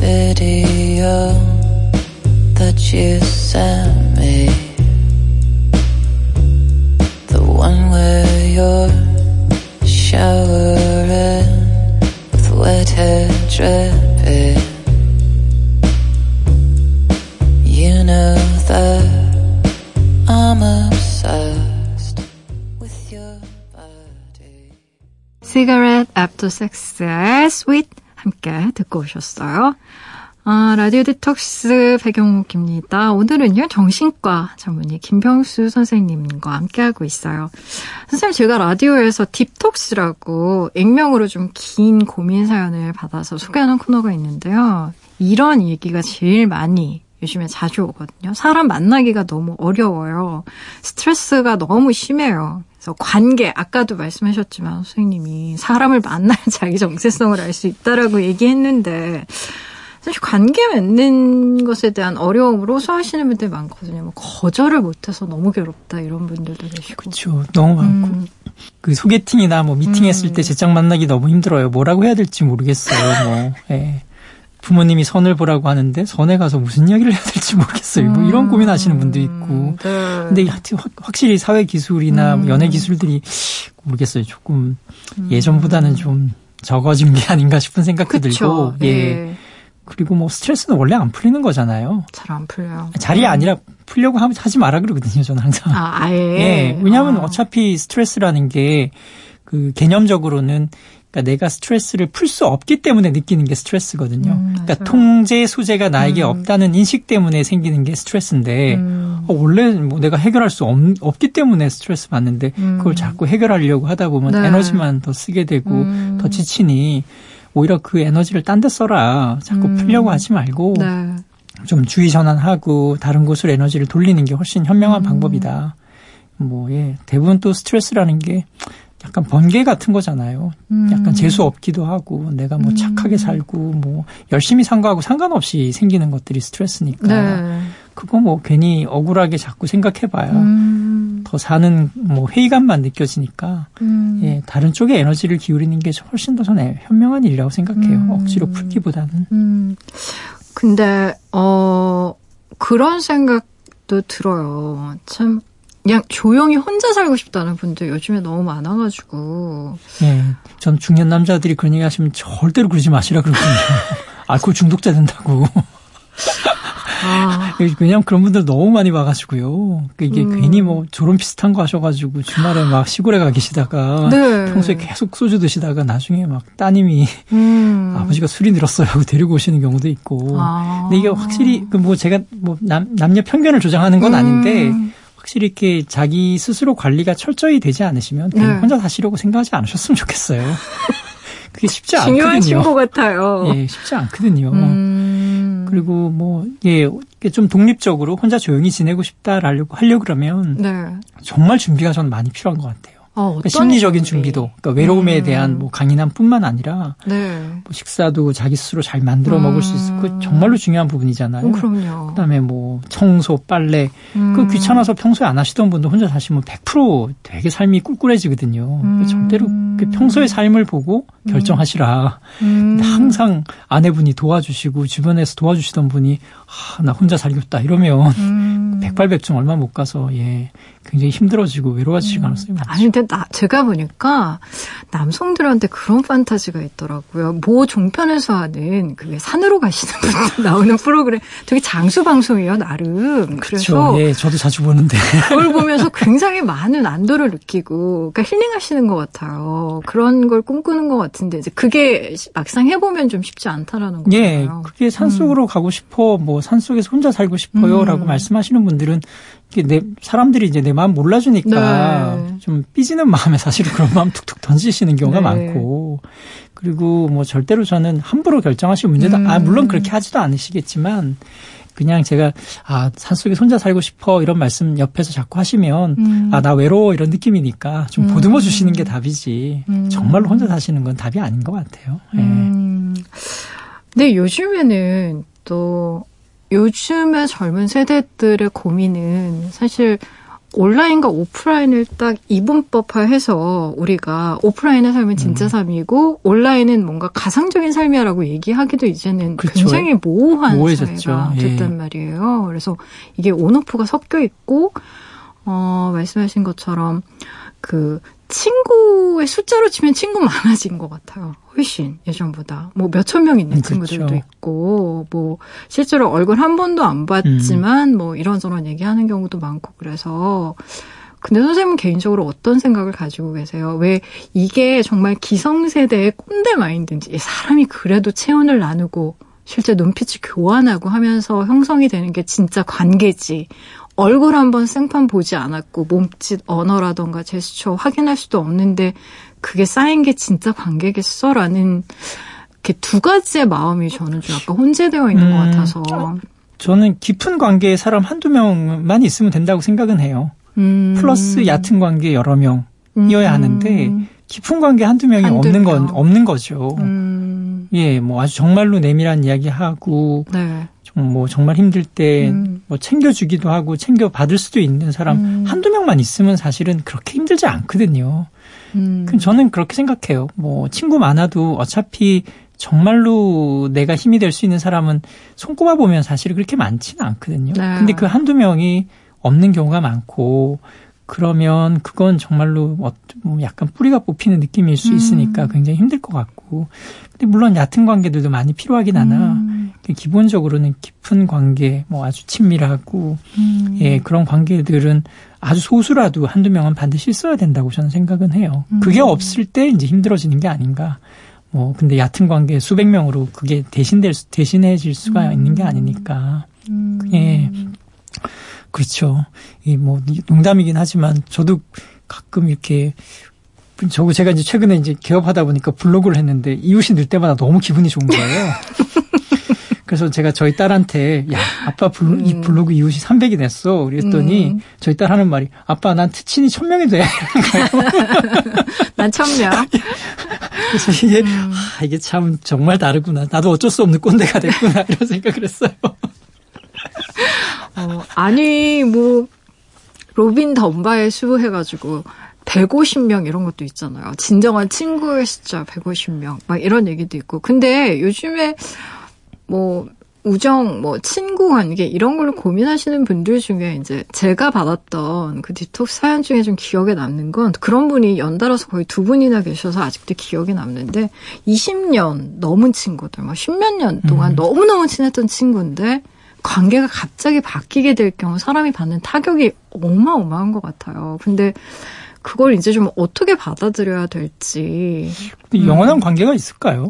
Speaker 1: video that you sent me. The one where you're showering with wet hair dripping. You know that I'm obsessed with your body. Cigarette after sex, sweet. 함께 듣고 오셨어요. 아, 라디오 디톡스 배경옥입니다. 오늘은요, 정신과 전문의 김병수 선생님과 함께하고 있어요. 선생님, 제가 라디오에서 딥톡스라고 익명으로 좀 긴 고민 사연을 받아서 소개하는 코너가 있는데요. 이런 얘기가 제일 많이 요즘에 자주 오거든요. 사람 만나기가 너무 어려워요. 스트레스가 너무 심해요. 그래서 관계, 아까도 말씀하셨지만 선생님이 사람을 만나야 자기 정체성을 알 수 있다라고 얘기했는데 사실 관계 맺는 것에 대한 어려움으로 호소하시는 분들 많거든요. 뭐 거절을 못해서 너무 괴롭다 이런 분들도 계시고.
Speaker 2: 그렇죠. 너무 많고. 음. 그 소개팅이나 뭐 미팅했을 음. 때 제짝 만나기 너무 힘들어요. 뭐라고 해야 될지 모르겠어요. 뭐. 예. 부모님이 선을 보라고 하는데 선에 가서 무슨 이야기를 해야 될지 모르겠어요. 뭐 이런 음. 고민하시는 분도 있고. 네. 근데 확실히 사회 기술이나 음. 연애 기술들이 모르겠어요. 조금 음. 예전보다는 좀 적어진 게 아닌가 싶은 생각도 그쵸. 들고. 예. 예. 그리고 뭐 스트레스는 원래 안 풀리는 거잖아요.
Speaker 1: 잘 안 풀려요.
Speaker 2: 잘이 음. 아니라 풀려고 하지 마라 그러거든요, 저는 항상.
Speaker 1: 아, 아예.
Speaker 2: 예. 왜냐하면 아. 어차피 스트레스라는 게 그 개념적으로는 그러니까 내가 스트레스를 풀 수 없기 때문에 느끼는 게 스트레스거든요. 음, 그러니까 통제 소재가 나에게 음. 없다는 인식 때문에 생기는 게 스트레스인데 음. 어, 원래 뭐 내가 해결할 수 없, 없기 때문에 스트레스 받는데 그걸 음. 자꾸 해결하려고 하다 보면 네. 에너지만 더 쓰게 되고 음. 더 지치니 오히려 그 에너지를 딴 데 써라. 자꾸 음. 풀려고 하지 말고 네. 좀 주의 전환하고 다른 곳으로 에너지를 돌리는 게 훨씬 현명한 음. 방법이다. 뭐, 예. 대부분 또 스트레스라는 게 약간 번개 같은 거잖아요. 음. 약간 재수 없기도 하고 내가 뭐 음. 착하게 살고 뭐 열심히 산 거하고 상관없이 생기는 것들이 스트레스니까 네. 그거 뭐 괜히 억울하게 자꾸 생각해봐야 음. 더 사는 뭐 회의감만 느껴지니까 음. 예, 다른 쪽에 에너지를 기울이는 게 훨씬 더 저는 현명한 일이라고 생각해요. 음. 억지로 풀기보다는. 음.
Speaker 1: 근데 어 그런 생각도 들어요. 참 그냥 조용히 혼자 살고 싶다는 분들 요즘에 너무 많아가지고.
Speaker 2: 예, 전 중년 남자들이 그런 얘기 하시면 절대로 그러지 마시라 그러거든요. 알코올 중독자 된다고. 아. 왜냐면 그런 분들 너무 많이 봐가지고요. 그 이게 음. 괜히 뭐 졸음 비슷한 거 하셔가지고 주말에 막 시골에 가 계시다가 네. 평소에 계속 소주 드시다가 나중에 막 따님이 음. 아버지가 술이 늘었어요 하고 데리고 오시는 경우도 있고. 아. 근데 이게 확실히 그 뭐 제가 뭐 남, 남녀 편견을 조장하는 건 음. 아닌데 확실히 이렇게 자기 스스로 관리가 철저히 되지 않으시면 네. 혼자 사시려고 생각하지 않으셨으면 좋겠어요. 그게 쉽지 않거든요.
Speaker 1: 중요한 친구 같아요.
Speaker 2: 예, 쉽지 않거든요. 음. 그리고 뭐, 예, 좀 독립적으로 혼자 조용히 지내고 싶다라고 하려고 그러면 네. 정말 준비가 저는 많이 필요한 것 같아요. 어, 그러니까 심리적인 준비. 준비도, 그러니까 외로움에 음. 대한 뭐 강인함뿐만 아니라 네. 뭐 식사도 자기 스스로 잘 만들어 음. 먹을 수 있을 그 정말로 중요한 부분이잖아요. 어,
Speaker 1: 그럼요.
Speaker 2: 그다음에 뭐 청소, 빨래, 음. 그 귀찮아서 평소에 안 하시던 분도 혼자 사시면 100% 되게 삶이 꿀꿀해지거든요. 음. 절대로 그 평소의 삶을 보고 음. 결정하시라. 음. 항상 아내분이 도와주시고 주변에서 도와주시던 분이 아, 나 혼자 살겠다 이러면 음. 백발백중 얼마 못 가서 예 굉장히 힘들어지고 외로워지실 음. 가능성이 많죠.
Speaker 1: 아니 근데 나, 제가 보니까 남성들한테 그런 판타지가 있더라고요. 모 종편에서 하는 그 산으로 가시는 분들 나오는 프로그램 되게 장수 방송이에요 나름.
Speaker 2: 그래서 예 저도 자주 보는데
Speaker 1: 그걸 보면서 굉장히 많은 안도를 느끼고 그러니까 힐링하시는 것 같아요. 그런 걸 꿈꾸는 것 같 은데 이제 그게 막상 해보면 좀 쉽지 않다라는 거예요. 예,
Speaker 2: 그게 산속으로 음. 가고 싶어 뭐 산속에서 혼자 살고 싶어요라고 음. 말씀하시는 분들은 이게 내 사람들이 이제 내 마음 몰라주니까 네. 좀 삐지는 마음에 사실은 그런 마음 툭툭 던지시는 경우가 네. 많고 그리고 뭐 절대로 저는 함부로 결정하실 문제도 음. 아 물론 그렇게 하지도 않으시겠지만 그냥 제가 아 산속에 혼자 살고 싶어 이런 말씀 옆에서 자꾸 하시면 음. 아나 외로워 이런 느낌이니까 좀 음. 보듬어 주시는 게 답이지 음. 정말로 혼자 사시는 건 답이 아닌 것 같아요. 예. 음.
Speaker 1: 네. 요즘에는 또 요즘의 젊은 세대들의 고민은 사실 온라인과 오프라인을 딱 이분법화해서 우리가 오프라인의 삶은 진짜 음. 삶이고 온라인은 뭔가 가상적인 삶이야라고 얘기하기도 이제는 그쵸. 굉장히 모호한 모호해졌죠. 사회가 예. 됐단 말이에요. 그래서 이게 온오프가 섞여 있고 어 말씀하신 것처럼 그 친구의 숫자로 치면 친구 많아진 것 같아요. 훨씬 예전보다. 뭐 몇천 명 있는 음, 친구들도. 있고, 뭐 실제로 얼굴 한 번도 안 봤지만 음. 뭐 이런저런 얘기하는 경우도 많고 그래서 근데 선생님은 개인적으로 어떤 생각을 가지고 계세요? 왜 이게 정말 기성세대의 꼰대 마인드인지 사람이 그래도 체온을 나누고 실제 눈빛을 교환하고 하면서 형성이 되는 게 진짜 관계지. 얼굴 한번 생판 보지 않았고 몸짓 언어라던가 제스처 확인할 수도 없는데 그게 쌓인 게 진짜 관계겠어 라는 이렇게 두 가지의 마음이 저는 좀 약간 혼재되어 있는 음, 것 같아서
Speaker 2: 저는 깊은 관계에 사람 한두 명만 있으면 된다고 생각은 해요. 음. 플러스 얕은 관계 여러 명이어야 음. 하는데 깊은 관계 한두 명이 한두 없는 명. 건 없는 거죠. 음. 예, 뭐 아주 정말로 내밀한 이야기 하고 네. 뭐 정말 힘들 때뭐 음. 챙겨주기도 하고 챙겨 받을 수도 있는 사람 음. 한두 명만 있으면 사실은 그렇게 힘들지 않거든요. 음. 저는 그렇게 생각해요. 뭐 친구 많아도 어차피 정말로 내가 힘이 될 수 있는 사람은 손꼽아 보면 사실 그렇게 많지는 않거든요. 네. 근데 그 한두 명이 없는 경우가 많고 그러면 그건 정말로 뭐 약간 뿌리가 뽑히는 느낌일 수 있으니까 음. 굉장히 힘들 것 같고. 근데 물론 얕은 관계들도 많이 필요하긴 하나 음. 기본적으로는 깊은 관계, 뭐 아주 친밀하고 음. 예 그런 관계들은 아주 소수라도 한두 명은 반드시 있어야 된다고 저는 생각은 해요. 음. 그게 없을 때 이제 힘들어지는 게 아닌가. 뭐 근데 얕은 관계 수백 명으로 그게 대신될 수, 대신해질 수가 음. 있는 게 아니니까. 음. 예. 그렇죠. 이 뭐 농담이긴 하지만 저도 가끔 이렇게 저거 제가 이제 최근에 이제 개업하다 보니까 블로그를 했는데 이웃이 늘 때마다 너무 기분이 좋은 거예요. 그래서 제가 저희 딸한테 야 아빠 블로, 음. 이 블로그 이웃이 300이 됐어. 그랬더니 음. 저희 딸 하는 말이 아빠 난 특친이 1000명이 돼.
Speaker 1: 난 1000명.
Speaker 2: 그래서 이게 음. 아, 이게 참 정말 다르구나. 나도 어쩔 수 없는 꼰대가 됐구나 이런 생각을 했어요.
Speaker 1: 어, 아니 뭐 로빈 던바의 수 해가지고 150명 이런 것도 있잖아요. 진정한 친구의 숫자 150명 막 이런 얘기도 있고. 근데 요즘에 뭐 우정, 뭐 친구 관계 이런 걸로 고민하시는 분들 중에 이제 제가 받았던 그 디톡스 사연 중에 좀 기억에 남는 건 그런 분이 연달아서 거의 두 분이나 계셔서 아직도 기억에 남는데 20년 넘은 친구들, 막 십몇 년 동안 음. 너무너무 친했던 친구인데 관계가 갑자기 바뀌게 될 경우 사람이 받는 타격이 어마어마한 것 같아요. 근데 그걸 이제 좀 어떻게 받아들여야 될지.
Speaker 2: 영원한 음. 관계가 있을까요?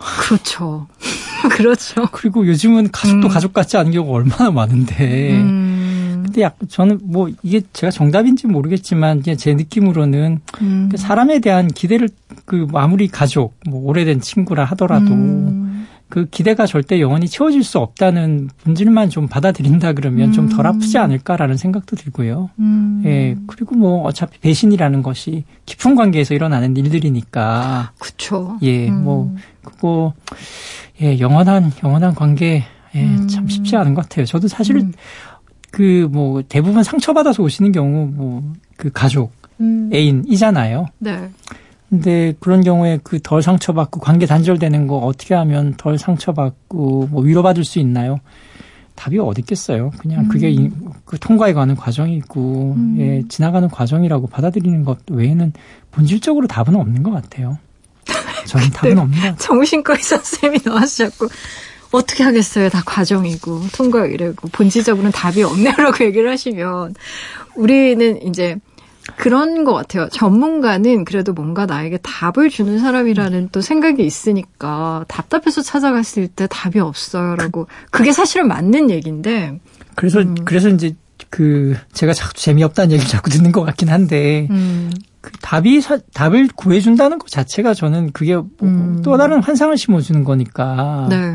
Speaker 1: 그렇죠. 그렇죠.
Speaker 2: 그리고 요즘은 가족도 음. 가족 같지 않은 경우가 얼마나 많은데. 음. 근데 약 저는 뭐 이게 제가 정답인지 모르겠지만 그냥 제 느낌으로는 음. 사람에 대한 기대를 그 아무리 가족 뭐 오래된 친구라 하더라도 음. 그 기대가 절대 영원히 채워질 수 없다는 본질만 좀 받아들인다 그러면 음. 좀덜 아프지 않을까라는 생각도 들고요. 음. 예. 그리고 뭐 어차피 배신이라는 것이 깊은 관계에서 일어나는 일들이니까.
Speaker 1: 그렇죠.
Speaker 2: 예. 음. 뭐 그거 예, 영원한 영원한 관계 예, 음. 참 쉽지 않은 것 같아요. 저도 사실 음. 그뭐 대부분 상처받아서 오시는 경우 뭐 그 가족 음. 애인이잖아요. 네. 근데 그런 경우에 그 덜 상처받고 관계 단절되는 거 어떻게 하면 덜 상처받고 뭐 위로받을 수 있나요? 답이 어디 있겠어요. 그냥 음. 그게 그 통과해 가는 과정이고 음. 예, 지나가는 과정이라고 받아들이는 것 외에는 본질적으로 답은 없는 것 같아요. 저는 답은 같아요.
Speaker 1: 정신과 의사 쌤이 나와서 자꾸 어떻게 하겠어요. 다 과정이고 통과 이래고 본질적으로는 답이 없네라고 얘기를 하시면 우리는 이제 그런 것 같아요. 전문가는 그래도 뭔가 나에게 답을 주는 사람이라는 또 생각이 있으니까 답답해서 찾아갔을 때 답이 없어요라고 그게 사실은 맞는 얘기인데.
Speaker 2: 그래서 음. 그래서 이제 그 제가 자꾸 재미없다는 얘기를 자꾸 듣는 것 같긴 한데 음. 그 답이 사, 답을 구해준다는 것 자체가 저는 그게 뭐 음. 또 다른 환상을 심어주는 거니까. 네.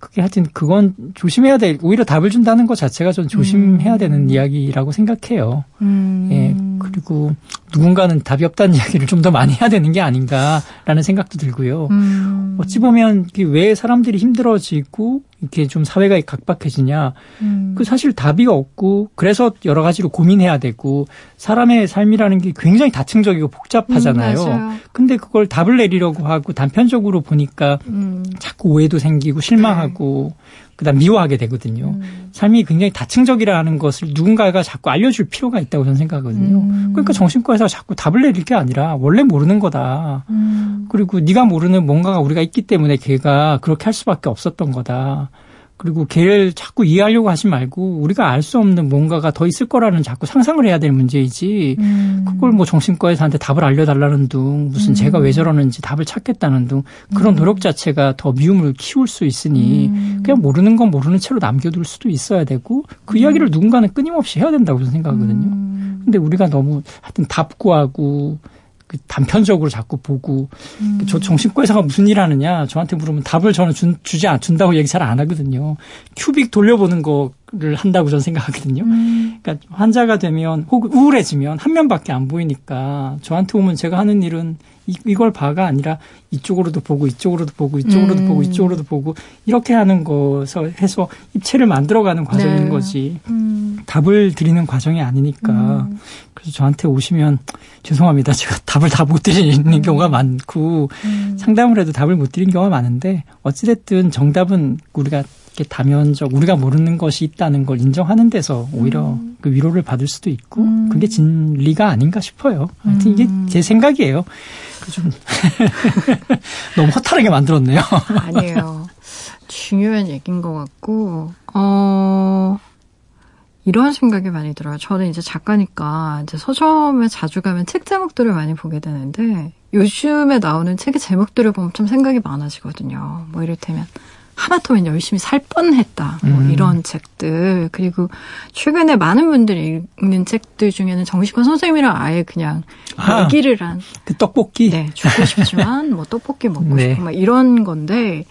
Speaker 2: 그게 하여튼 그건 조심해야 될 오히려 답을 준다는 것 자체가 좀 조심해야 음. 되는 이야기라고 생각해요. 음. 예. 그리고 누군가는 답이 없다는 이야기를 좀 더 많이 해야 되는 게 아닌가라는 생각도 들고요. 음. 어찌 보면 왜 사람들이 힘들어지고 이렇게 좀 사회가 각박해지냐. 음. 그 사실 답이 없고 그래서 여러 가지로 고민해야 되고 사람의 삶이라는 게 굉장히 다층적이고 복잡하잖아요. 음, 근데 그걸 답을 내리려고 하고 단편적으로 보니까 음. 자꾸 오해도 생기고 실망하고 네. 그다음 미워하게 되거든요. 음. 삶이 굉장히 다층적이라는 것을 누군가가 자꾸 알려줄 필요가 있다고 저는 생각하거든요. 음. 그러니까 정신과에서 자꾸 답을 내릴 게 아니라 원래 모르는 거다. 음. 그리고 네가 모르는 뭔가가 우리가 있기 때문에 걔가 그렇게 할 수밖에 없었던 거다. 그리고 걔를 자꾸 이해하려고 하지 말고 우리가 알 수 없는 뭔가가 더 있을 거라는 자꾸 상상을 해야 될 문제이지 음. 그걸 뭐 정신과에서한테 답을 알려달라는 둥 무슨 음. 제가 왜 저러는지 답을 찾겠다는 둥 그런 음. 노력 자체가 더 미움을 키울 수 있으니 음. 그냥 모르는 건 모르는 채로 남겨둘 수도 있어야 되고 그 이야기를 누군가는 끊임없이 해야 된다고 저는 생각하거든요. 음. 근데 우리가 너무 하여튼 답 구하고 그 단편적으로 자꾸 보고 음. 저 정신과 의사가 무슨 일 하느냐 저한테 물으면 답을 저는 준, 주지 않 준다고 얘기 잘 안 하거든요. 큐빅 돌려보는 거 를 한다고 저는 생각하거든요. 음. 그러니까 환자가 되면 혹은 우울해지면 한 면밖에 안 보이니까 저한테 오면 제가 하는 일은 이, 이걸 봐가 아니라 이쪽으로도 보고 이쪽으로도 보고 이쪽으로도 음. 보고 이쪽으로도 보고 이렇게 하는 것을 해서 입체를 만들어가는 과정인 네. 거지 음. 답을 드리는 과정이 아니니까 음. 그래서 저한테 오시면 죄송합니다 제가 답을 다 못 드리는 음. 경우가 많고 음. 상담을 해도 답을 못 드리는 경우가 많은데 어찌됐든 정답은 우리가 이렇게 다면적 우리가 모르는 것이 있다는 걸 인정하는 데서 오히려 음. 그 위로를 받을 수도 있고 음. 그게 진리가 아닌가 싶어요. 하여튼 이게 음. 제 생각이에요. 좀 너무 허탈하게 만들었네요.
Speaker 1: 아니에요. 중요한 얘기인 것 같고 어 이런 생각이 많이 들어요. 저는 이제 작가니까 이제 서점에 자주 가면 책 제목들을 많이 보게 되는데 요즘에 나오는 책의 제목들을 보면 좀 생각이 많아지거든요. 뭐 이를테면 하마터면 열심히 살 뻔했다. 뭐 음. 이런 책들. 그리고 최근에 많은 분들이 읽는 책들 중에는 정식권 선생님이랑 아예 그냥 아, 얘기를 한.
Speaker 2: 그 떡볶이?
Speaker 1: 네. 죽고 싶지만 뭐 떡볶이 먹고 네. 싶고 막 이런 건데,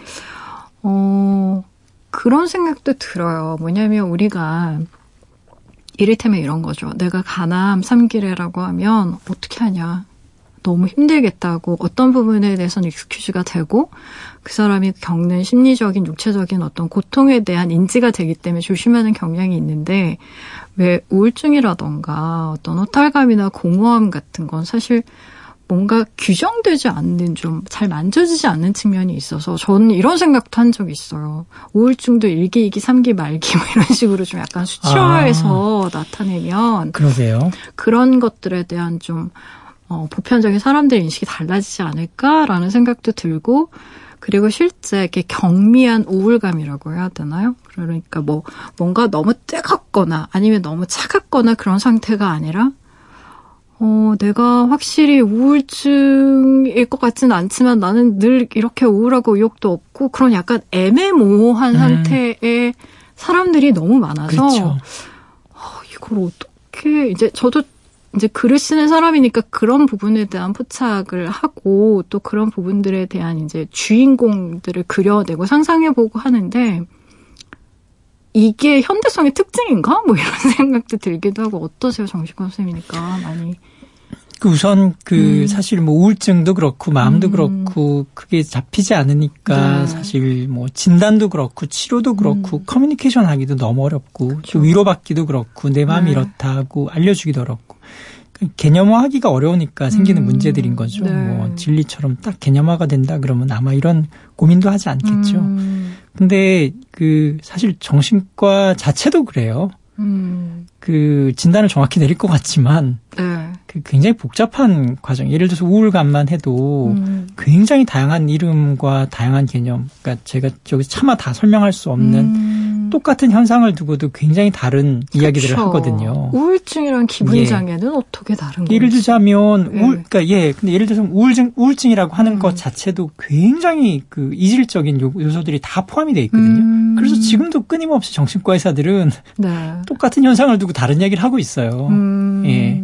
Speaker 1: 어, 그런 생각도 들어요. 뭐냐면 우리가 이를테면 이런 거죠. 내가 가남 삼기래라고 하면 어떻게 하냐. 너무 힘들겠다고 어떤 부분에 대해서는 익스큐즈가 되고 그 사람이 겪는 심리적인 육체적인 어떤 고통에 대한 인지가 되기 때문에 조심하는 경향이 있는데 왜 우울증이라던가 어떤 허탈감이나 공허함 같은 건 사실 뭔가 규정되지 않는 좀 잘 만져지지 않는 측면이 있어서 저는 이런 생각도 한 적이 있어요. 우울증도 1기, 2기, 3기, 말기 뭐 이런 식으로 좀 약간 수치화해서 아, 나타내면
Speaker 2: 그러세요.
Speaker 1: 그런 것들에 대한 좀 어, 보편적인 사람들의 인식이 달라지지 않을까라는 생각도 들고 그리고 실제 이렇게 경미한 우울감이라고 해야 되나요? 그러니까 뭐 뭔가 너무 뜨겁거나 아니면 너무 차갑거나 그런 상태가 아니라 어, 내가 확실히 우울증일 것 같지는 않지만 나는 늘 이렇게 우울하고 의욕도 없고 그런 약간 애매모호한 음. 상태의 사람들이 너무 많아서 그렇죠. 어, 이걸 어떻게 이제 저도 이제 글을 쓰는 사람이니까 그런 부분에 대한 포착을 하고 또 그런 부분들에 대한 이제 주인공들을 그려내고 상상해보고 하는데 이게 현대성의 특징인가? 뭐 이런 생각도 들기도 하고 어떠세요, 정신과 선생님이니까 많이.
Speaker 2: 그 우선 그 음. 사실 뭐 우울증도 그렇고 마음도 음. 그렇고 그게 잡히지 않으니까 네. 사실 뭐 진단도 그렇고 치료도 그렇고 음. 커뮤니케이션 하기도 너무 어렵고 그렇죠. 위로받기도 그렇고 내 마음이 네. 이렇다고 알려주기도 어렵고 그 개념화하기가 어려우니까 생기는 음. 문제들인 거죠. 네. 뭐 진리처럼 딱 개념화가 된다 그러면 아마 이런 고민도 하지 않겠죠. 음. 근데 그 사실 정신과 자체도 그래요. 음. 그 진단을 정확히 내릴 것 같지만 네. 그 굉장히 복잡한 과정. 예를 들어서 우울감만 해도 음. 굉장히 다양한 이름과 다양한 개념. 그러니까 제가 저기 차마 다 설명할 수 없는 음. 똑같은 현상을 두고도 굉장히 다른. 이야기들을 하거든요.
Speaker 1: 우울증이랑 기분 장애는 예. 어떻게 다른 거죠?
Speaker 2: 예를 들자면 예. 우울 그러니까 예, 근데 예를 들어서 우울증 우울증이라고 하는 음. 것 자체도 굉장히 그 이질적인 요소들이 다 포함이 돼 있거든요. 음. 그래서 지금도 끊임없이 정신과 의사들은 네. 똑같은 현상을 두고 다른 이야기를 하고 있어요. 음. 예.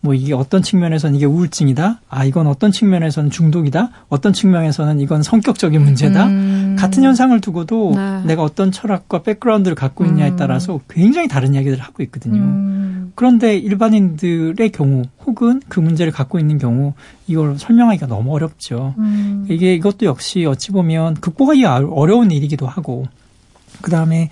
Speaker 2: 뭐 이게 어떤 측면에서는 이게 우울증이다. 아, 이건 어떤 측면에서는 중독이다. 어떤 측면에서는 이건 성격적인 문제다. 음. 같은 현상을 두고도 네. 내가 어떤 철학과 백그라운드를 갖고 있냐에 음. 따라서 굉장히 다른 이야기들을 하고 있거든요. 음. 그런데 일반인들의 경우 혹은 그 문제를 갖고 있는 경우 이걸 설명하기가 너무 어렵죠. 음. 이게 이것도 역시 어찌 보면 극복하기 어려운 일이기도 하고 그 다음에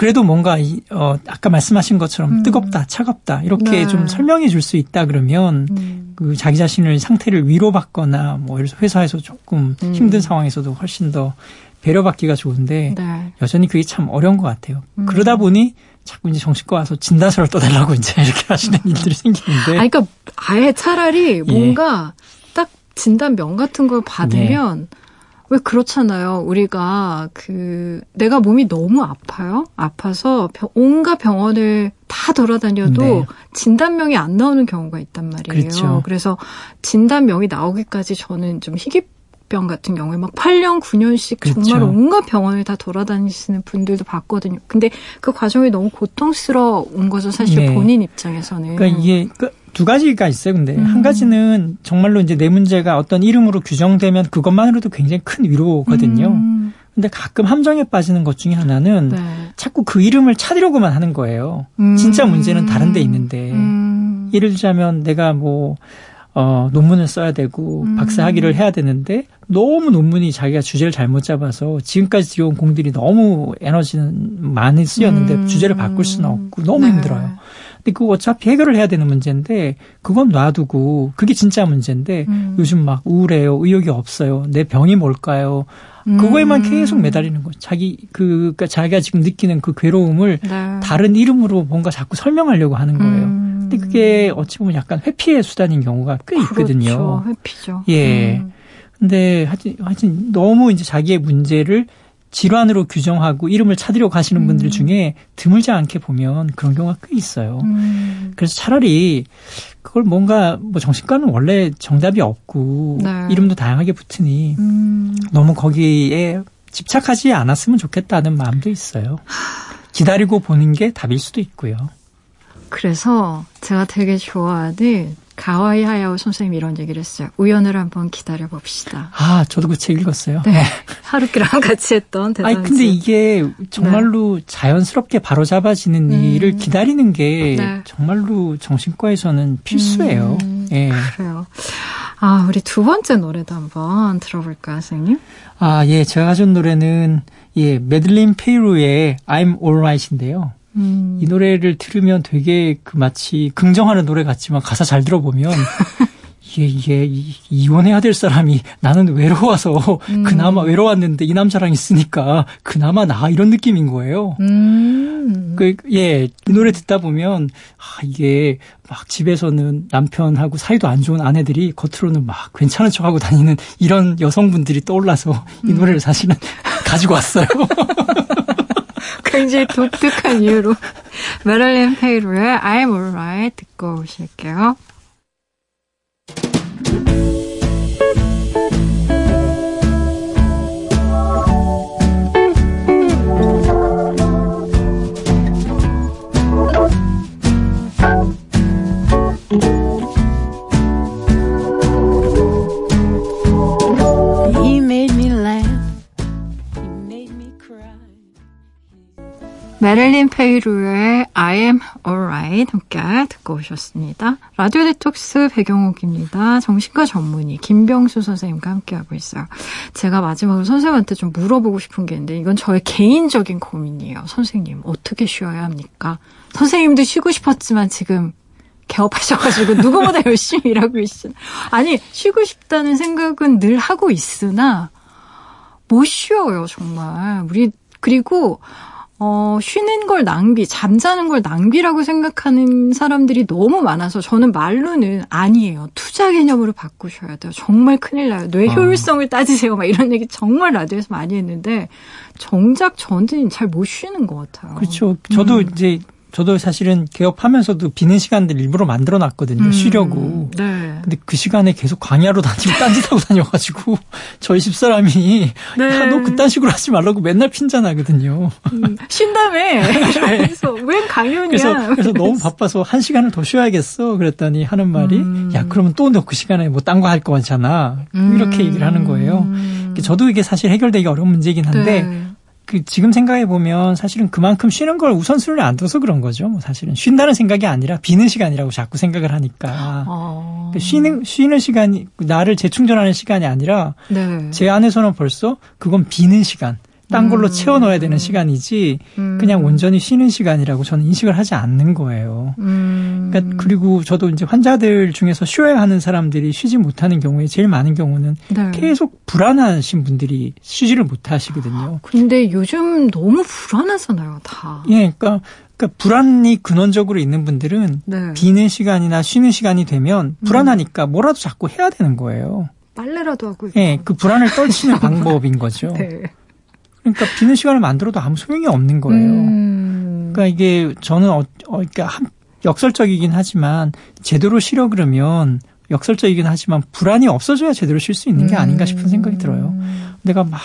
Speaker 2: 그래도 뭔가 이, 어, 아까 말씀하신 것처럼 음. 뜨겁다, 차갑다 이렇게 네. 좀 설명해 줄 수 있다 그러면 음. 그 자기 자신을 상태를 위로받거나 뭐 예를 들어서 회사에서 조금 음. 힘든 상황에서도 훨씬 더 배려받기가 좋은데 네. 여전히 그게 참 어려운 것 같아요. 음. 그러다 보니 자꾸 이제 정신과 와서 진단서를 떠달라고 이제 이렇게 하시는 일들이 생기는데.
Speaker 1: 아, 그러니까 아예 차라리 뭔가 예. 딱 진단명 같은 걸 받으면 네. 왜 그렇잖아요. 우리가 그 내가 몸이 너무 아파요. 아파서 온갖 병원을 다 돌아다녀도 네. 진단명이 안 나오는 경우가 있단 말이에요. 그렇죠. 그래서 진단명이 나오기까지 저는 좀 희귀 병 같은 경우에 막 8년, 9년씩 그렇죠. 정말 온갖 병원을 다 돌아다니시는 분들도 봤거든요. 근데 그 과정이 너무 고통스러운 거죠. 사실 네. 본인 입장에서는.
Speaker 2: 그러니까 이게 그 두 가지가 있어요. 근데 음. 한 가지는 정말로 이제 내 문제가 어떤 이름으로 규정되면 그것만으로도 굉장히 큰 위로거든요. 음. 근데 가끔 함정에 빠지는 것 중에 하나는 네. 자꾸 그 이름을 찾으려고만 하는 거예요. 음. 진짜 문제는 다른 데 있는데. 음. 예를 들자면 내가 뭐 어, 논문을 써야 되고 음. 박사 학위를 해야 되는데 너무 논문이 자기가 주제를 잘못 잡아서 지금까지 들여온 공들이 너무 에너지는 많이 쓰였는데 음. 주제를 바꿀 수는 없고 너무 네. 힘들어요. 그거 어차피 해결을 해야 되는 문제인데 그건 놔두고 그게 진짜 문제인데 음. 요즘 막 우울해요. 의욕이 없어요. 내 병이 뭘까요? 그거에만 음. 계속 매달리는 거죠. 자기 그 그러니까 자기가 지금 느끼는 그 괴로움을 네. 다른 이름으로 뭔가 자꾸 설명하려고 하는 거예요. 음. 근데 그게 어찌 보면 약간 회피의 수단인 경우가 꽤 있거든요.
Speaker 1: 그렇죠. 회피죠.
Speaker 2: 예. 음. 근데 하여튼, 하여튼 너무 이제 자기의 문제를 질환으로 규정하고 이름을 찾으려고 하시는 분들 음. 중에 드물지 않게 보면 그런 경우가 꽤 있어요. 음. 그래서 차라리 그걸 뭔가 뭐 정신과는 원래 정답이 없고 네. 이름도 다양하게 붙으니 음. 너무 거기에 집착하지 않았으면 좋겠다는 마음도 있어요. 기다리고 보는 게 답일 수도 있고요.
Speaker 1: 그래서 제가 되게 좋아하는 가와이 하야오 선생님이 이런 얘기를 했어요. 우연을 한번 기다려 봅시다.
Speaker 2: 아, 저도 그 책 읽었어요.
Speaker 1: 네. 하루키랑 같이 했던 대단지.
Speaker 2: 아니, 근데 이게 정말로 네. 자연스럽게 바로잡아지는 음. 일을 기다리는 게 네. 정말로 정신과에서는 필수예요. 음,
Speaker 1: 예. 그래요. 아, 우리 두 번째 노래도 한번 들어볼까요, 선생님?
Speaker 2: 아, 예. 제가 가져온 노래는, 예, 메들린 페이루의 I'm Alright인데요. 음. 이 노래를 들으면 되게 그 마치 긍정하는 노래 같지만 가사 잘 들어보면 이게, 이게 이혼해야 될 사람이 나는 외로워서 음. 그나마 외로웠는데 이 남자랑 있으니까 그나마 나 이런 느낌인 거예요. 음. 그, 예, 이 노래 듣다 보면 아, 이게 막 집에서는 남편하고 사이도 안 좋은 아내들이 겉으로는 막 괜찮은 척하고 다니는 이런 여성분들이 떠올라서 이 노래를 음. 사실은 가지고 왔어요.
Speaker 1: 굉장히 독특한 이유로 메릴린 페이로의 I'm Alright 듣고 오실게요. 메릴린 페이루의 I am alright 함께 듣고 오셨습니다. 라디오 디톡스 배경옥입니다. 정신과 전문의 김병수 선생님과 함께하고 있어요. 제가 마지막으로 선생님한테 좀 물어보고 싶은 게 있는데 이건 저의 개인적인 고민이에요. 선생님 어떻게 쉬어야 합니까? 선생님도 쉬고 싶었지만 지금 개업하셔가지고 누구보다 열심히 일하고 계시잖아요. 아니 쉬고 싶다는 생각은 늘 하고 있으나 못 쉬어요 정말. 우리 그리고 어, 쉬는 걸 낭비, 잠자는 걸 낭비라고 생각하는 사람들이 너무 많아서 저는 말로는 아니에요. 투자 개념으로 바꾸셔야 돼요. 정말 큰일 나요. 뇌 아. 효율성을 어. 따지세요. 막 이런 얘기 정말 라디오에서 많이 했는데 정작 저는 잘 못 쉬는 것 같아요.
Speaker 2: 그렇죠. 저도 음. 이제 저도 사실은 개업하면서도 비는 시간들 일부러 만들어 놨거든요. 음, 쉬려고. 네. 근데 그 시간에 계속 광야로 다니고 딴짓하고 다녀가지고 저희 집사람이 네. 야, 너 그딴 식으로 하지 말라고 맨날 핀잔하거든요.
Speaker 1: 음, 쉰다며. 그래서 웬 강연이야.
Speaker 2: 그래서, 그래서 너무 바빠서 한 시간을 더 쉬어야겠어. 그랬더니 하는 말이 음. 야 그러면 또 너 그 시간에 뭐 딴 거 할 거잖아. 이렇게 얘기를 하는 거예요. 음. 저도 이게 사실 해결되기 어려운 문제이긴 한데 네. 그 지금 생각해 보면 사실은 그만큼 쉬는 걸 우선순위를 안 둬서 그런 거죠. 뭐 사실은 쉰다는 생각이 아니라 비는 시간이라고 자꾸 생각을 하니까 어... 쉬는 쉬는 시간이 나를 재충전하는 시간이 아니라 네. 제 안에서는 벌써 그건 비는 시간. 딴 걸로 음. 채워 넣어야 되는 시간이지 음. 그냥 온전히 쉬는 시간이라고 저는 인식을 하지 않는 거예요. 음. 그러니까 그리고 저도 이제 환자들 중에서 쉬어야 하는 사람들이 쉬지 못하는 경우에 제일 많은 경우는 네. 계속 불안하신 분들이 쉬지를 못하시거든요.
Speaker 1: 근데 요즘 너무 불안하잖아요, 다.
Speaker 2: 예, 그러니까 그러니까 불안이 근원적으로 있는 분들은 네. 비는 시간이나 쉬는 시간이 되면 불안하니까 뭐라도 자꾸 해야 되는 거예요.
Speaker 1: 빨래라도 하고.
Speaker 2: 예, 그 불안을 떨치는 방법인 거죠. 네. 그러니까 비는 시간을 만들어도 아무 소용이 없는 거예요. 음. 그러니까 이게 저는 어, 어 그러니까 한, 역설적이긴 하지만 제대로 쉬려 그러면 역설적이긴 하지만 불안이 없어져야 제대로 쉴 수 있는 게 아닌가 싶은 생각이 들어요. 내가 막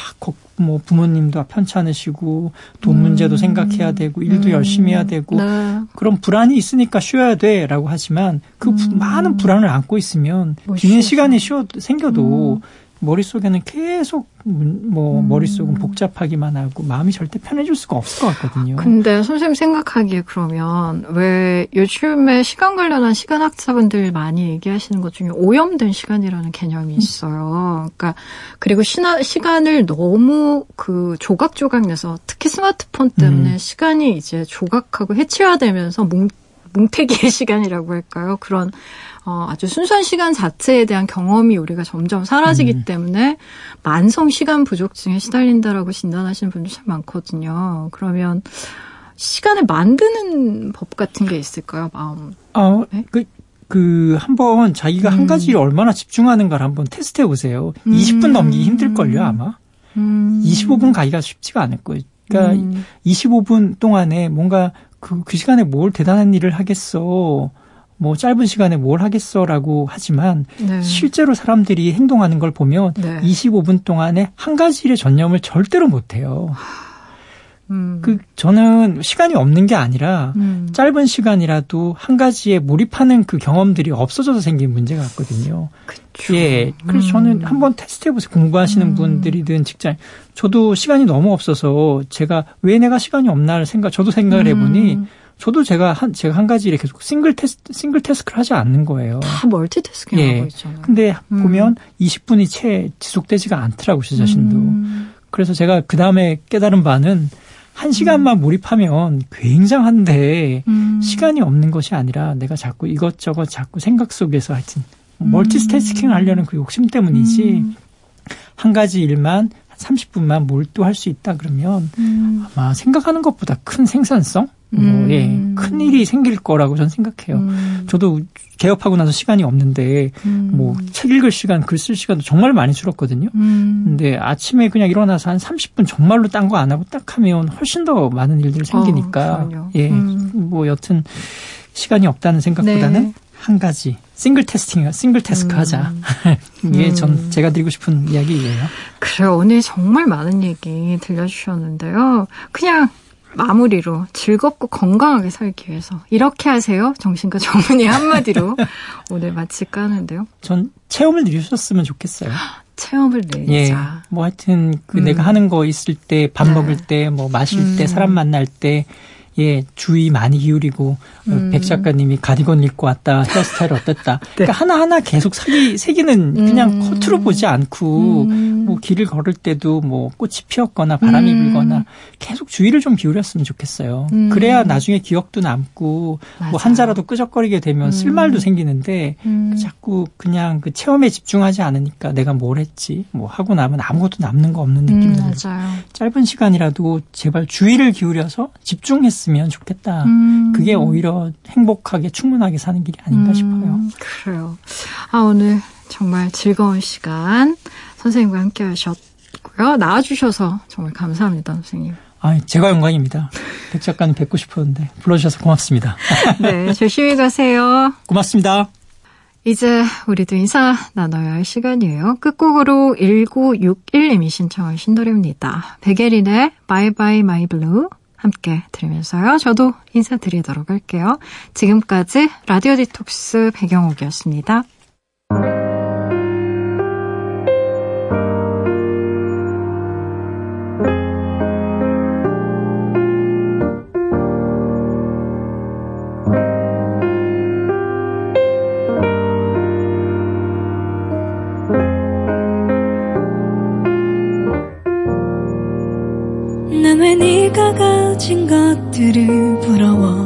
Speaker 2: 뭐 부모님도 편찮으시고 돈 문제도 음. 생각해야 되고 일도 음. 열심히 해야 되고 네. 그런 불안이 있으니까 쉬어야 돼 라고 하지만 그 음. 많은 불안을 안고 있으면 비는 시간이 쉬어 생겨도 음. 머릿속에는 계속 뭐 음. 머릿속은 복잡하기만 하고 마음이 절대 편해질 수가 없을 것 같거든요.
Speaker 1: 근데 선생님 생각하기에 그러면 왜 요즘에 시간 관련한 시간 학자분들 많이 얘기하시는 것 중에 오염된 시간이라는 개념이 음. 있어요. 그러니까 그리고 시나, 시간을 너무 그 조각조각 내서 특히 스마트폰 때문에 음. 시간이 이제 조각하고 해체화되면서 뭉 뭉태기의 시간이라고 할까요? 그런 어, 아주 순수한 시간 자체에 대한 경험이 우리가 점점 사라지기 음. 때문에 만성 시간 부족증에 시달린다라고 진단하시는 분들 참 많거든요. 그러면 시간을 만드는 법 같은 게 있을까요? 마음.
Speaker 2: 어, 네? 그, 그, 한번 자기가 음. 한 가지를 얼마나 집중하는가를 한번 테스트 해보세요. 음. 20분 넘기기 힘들걸요, 아마. 음. 25분 가기가 쉽지가 않을 거예요. 그러니까 음. 25분 동안에 뭔가 그, 그 시간에 뭘 대단한 일을 하겠어. 뭐 짧은 시간에 뭘 하겠어라고 하지만 네. 실제로 사람들이 행동하는 걸 보면 네. 25분 동안에 한 가지 일에 전념을 절대로 못 해요. 음. 그 저는 시간이 없는 게 아니라 음. 짧은 시간이라도 한 가지에 몰입하는 그 경험들이 없어져서 생긴 문제 같거든요. 그쵸. 예. 그래서 음. 저는 한번 테스트 해 보세요. 공부하시는 음. 분들이든 직장. 저도 시간이 너무 없어서 제가 왜 내가 시간이 없나를 생각, 저도 생각을 해보니 음. 저도 제가 한 제가 한 가지 를 계속 single test single task를 하지 않는 거예요.
Speaker 1: 다 멀티태스킹 예. 하고 있잖아요.
Speaker 2: 근데 음. 보면 20분이 채 지속되지가 않더라고 제 자신도. 음. 그래서 제가 그 다음에 깨달은 바는 한 시간만 음. 몰입하면 굉장한데 음. 시간이 없는 것이 아니라 내가 자꾸 이것저것 자꾸 생각 속에서 하여튼 멀티스태스킹 하려는 그 욕심 때문이지 음. 한 가지 일만 30분만 몰두할 수 있다 그러면 음. 아마 생각하는 것보다 큰 생산성, 뭐, 음. 예, 큰 일이 생길 거라고 저는 생각해요. 음. 저도 개업하고 나서 시간이 없는데 음. 뭐책 읽을 시간, 글 쓸 시간도 정말 많이 줄었거든요. 음. 근데 아침에 그냥 일어나서 한 30분 정말로 딴 거 안 하고 딱 하면 훨씬 더 많은 일들이 생기니까 어, 예, 음. 뭐 여튼 시간이 없다는 생각보다는 네. 한 가지 싱글 테스팅, 싱글 테스크 음. 하자. 이게 음. 전 제가 드리고 싶은 이야기예요.
Speaker 1: 그래요. 오늘 정말 많은 얘기 들려주셨는데요. 그냥 마무리로 즐겁고 건강하게 살기 위해서 이렇게 하세요. 정신과 전문의 한마디로 오늘 마칠까 하는데요.
Speaker 2: 전 체험을 누리셨으면 좋겠어요.
Speaker 1: 체험을 내자. 예.
Speaker 2: 뭐 하여튼 그 음. 내가 하는 거 있을 때, 밥 네. 먹을 때, 뭐 마실 음. 때, 사람 만날 때 예, 주의 많이 기울이고 어, 음. 백 작가님이 가디건 입고 왔다 헤어스타일 어땠다. 네. 그러니까 하나 하나 계속 사기 세기는 그냥 음. 커트로 보지 않고 음. 뭐 길을 걸을 때도 뭐 꽃이 피었거나 바람이 음. 불거나 계속 주의를 좀 기울였으면 좋겠어요. 음. 그래야 나중에 기억도 남고 뭐 한자라도 끄적거리게 되면 쓸 음. 말도 생기는데 자꾸 그냥 그 체험에 집중하지 않으니까 내가 뭘 했지 뭐 하고 나면 아무것도 남는 거 없는 느낌이 들어요. 짧은 시간이라도 제발 주의를 기울여서 집중했 했으면 좋겠다. 음. 그게 오히려 행복하게 충분하게 사는 길이 아닌가 음. 싶어요.
Speaker 1: 그래요. 아 오늘 정말 즐거운 시간 선생님과 함께 하셨고요. 나와주셔서 정말 감사합니다, 선생님.
Speaker 2: 아, 제가 영광입니다. 백 작가님 뵙고 싶었는데 불러주셔서 고맙습니다.
Speaker 1: 네, 조심히 가세요.
Speaker 2: 고맙습니다.
Speaker 1: 이제 우리도 인사 나눠야 할 시간이에요. 끝곡으로 1961님이 신청하신 노래입니다. 베게린의 Bye Bye My Blue 함께 들으면서요. 저도 인사드리도록 할게요. 지금까지 라디오 디톡스 배경옥이었습니다. 들을 부러워하니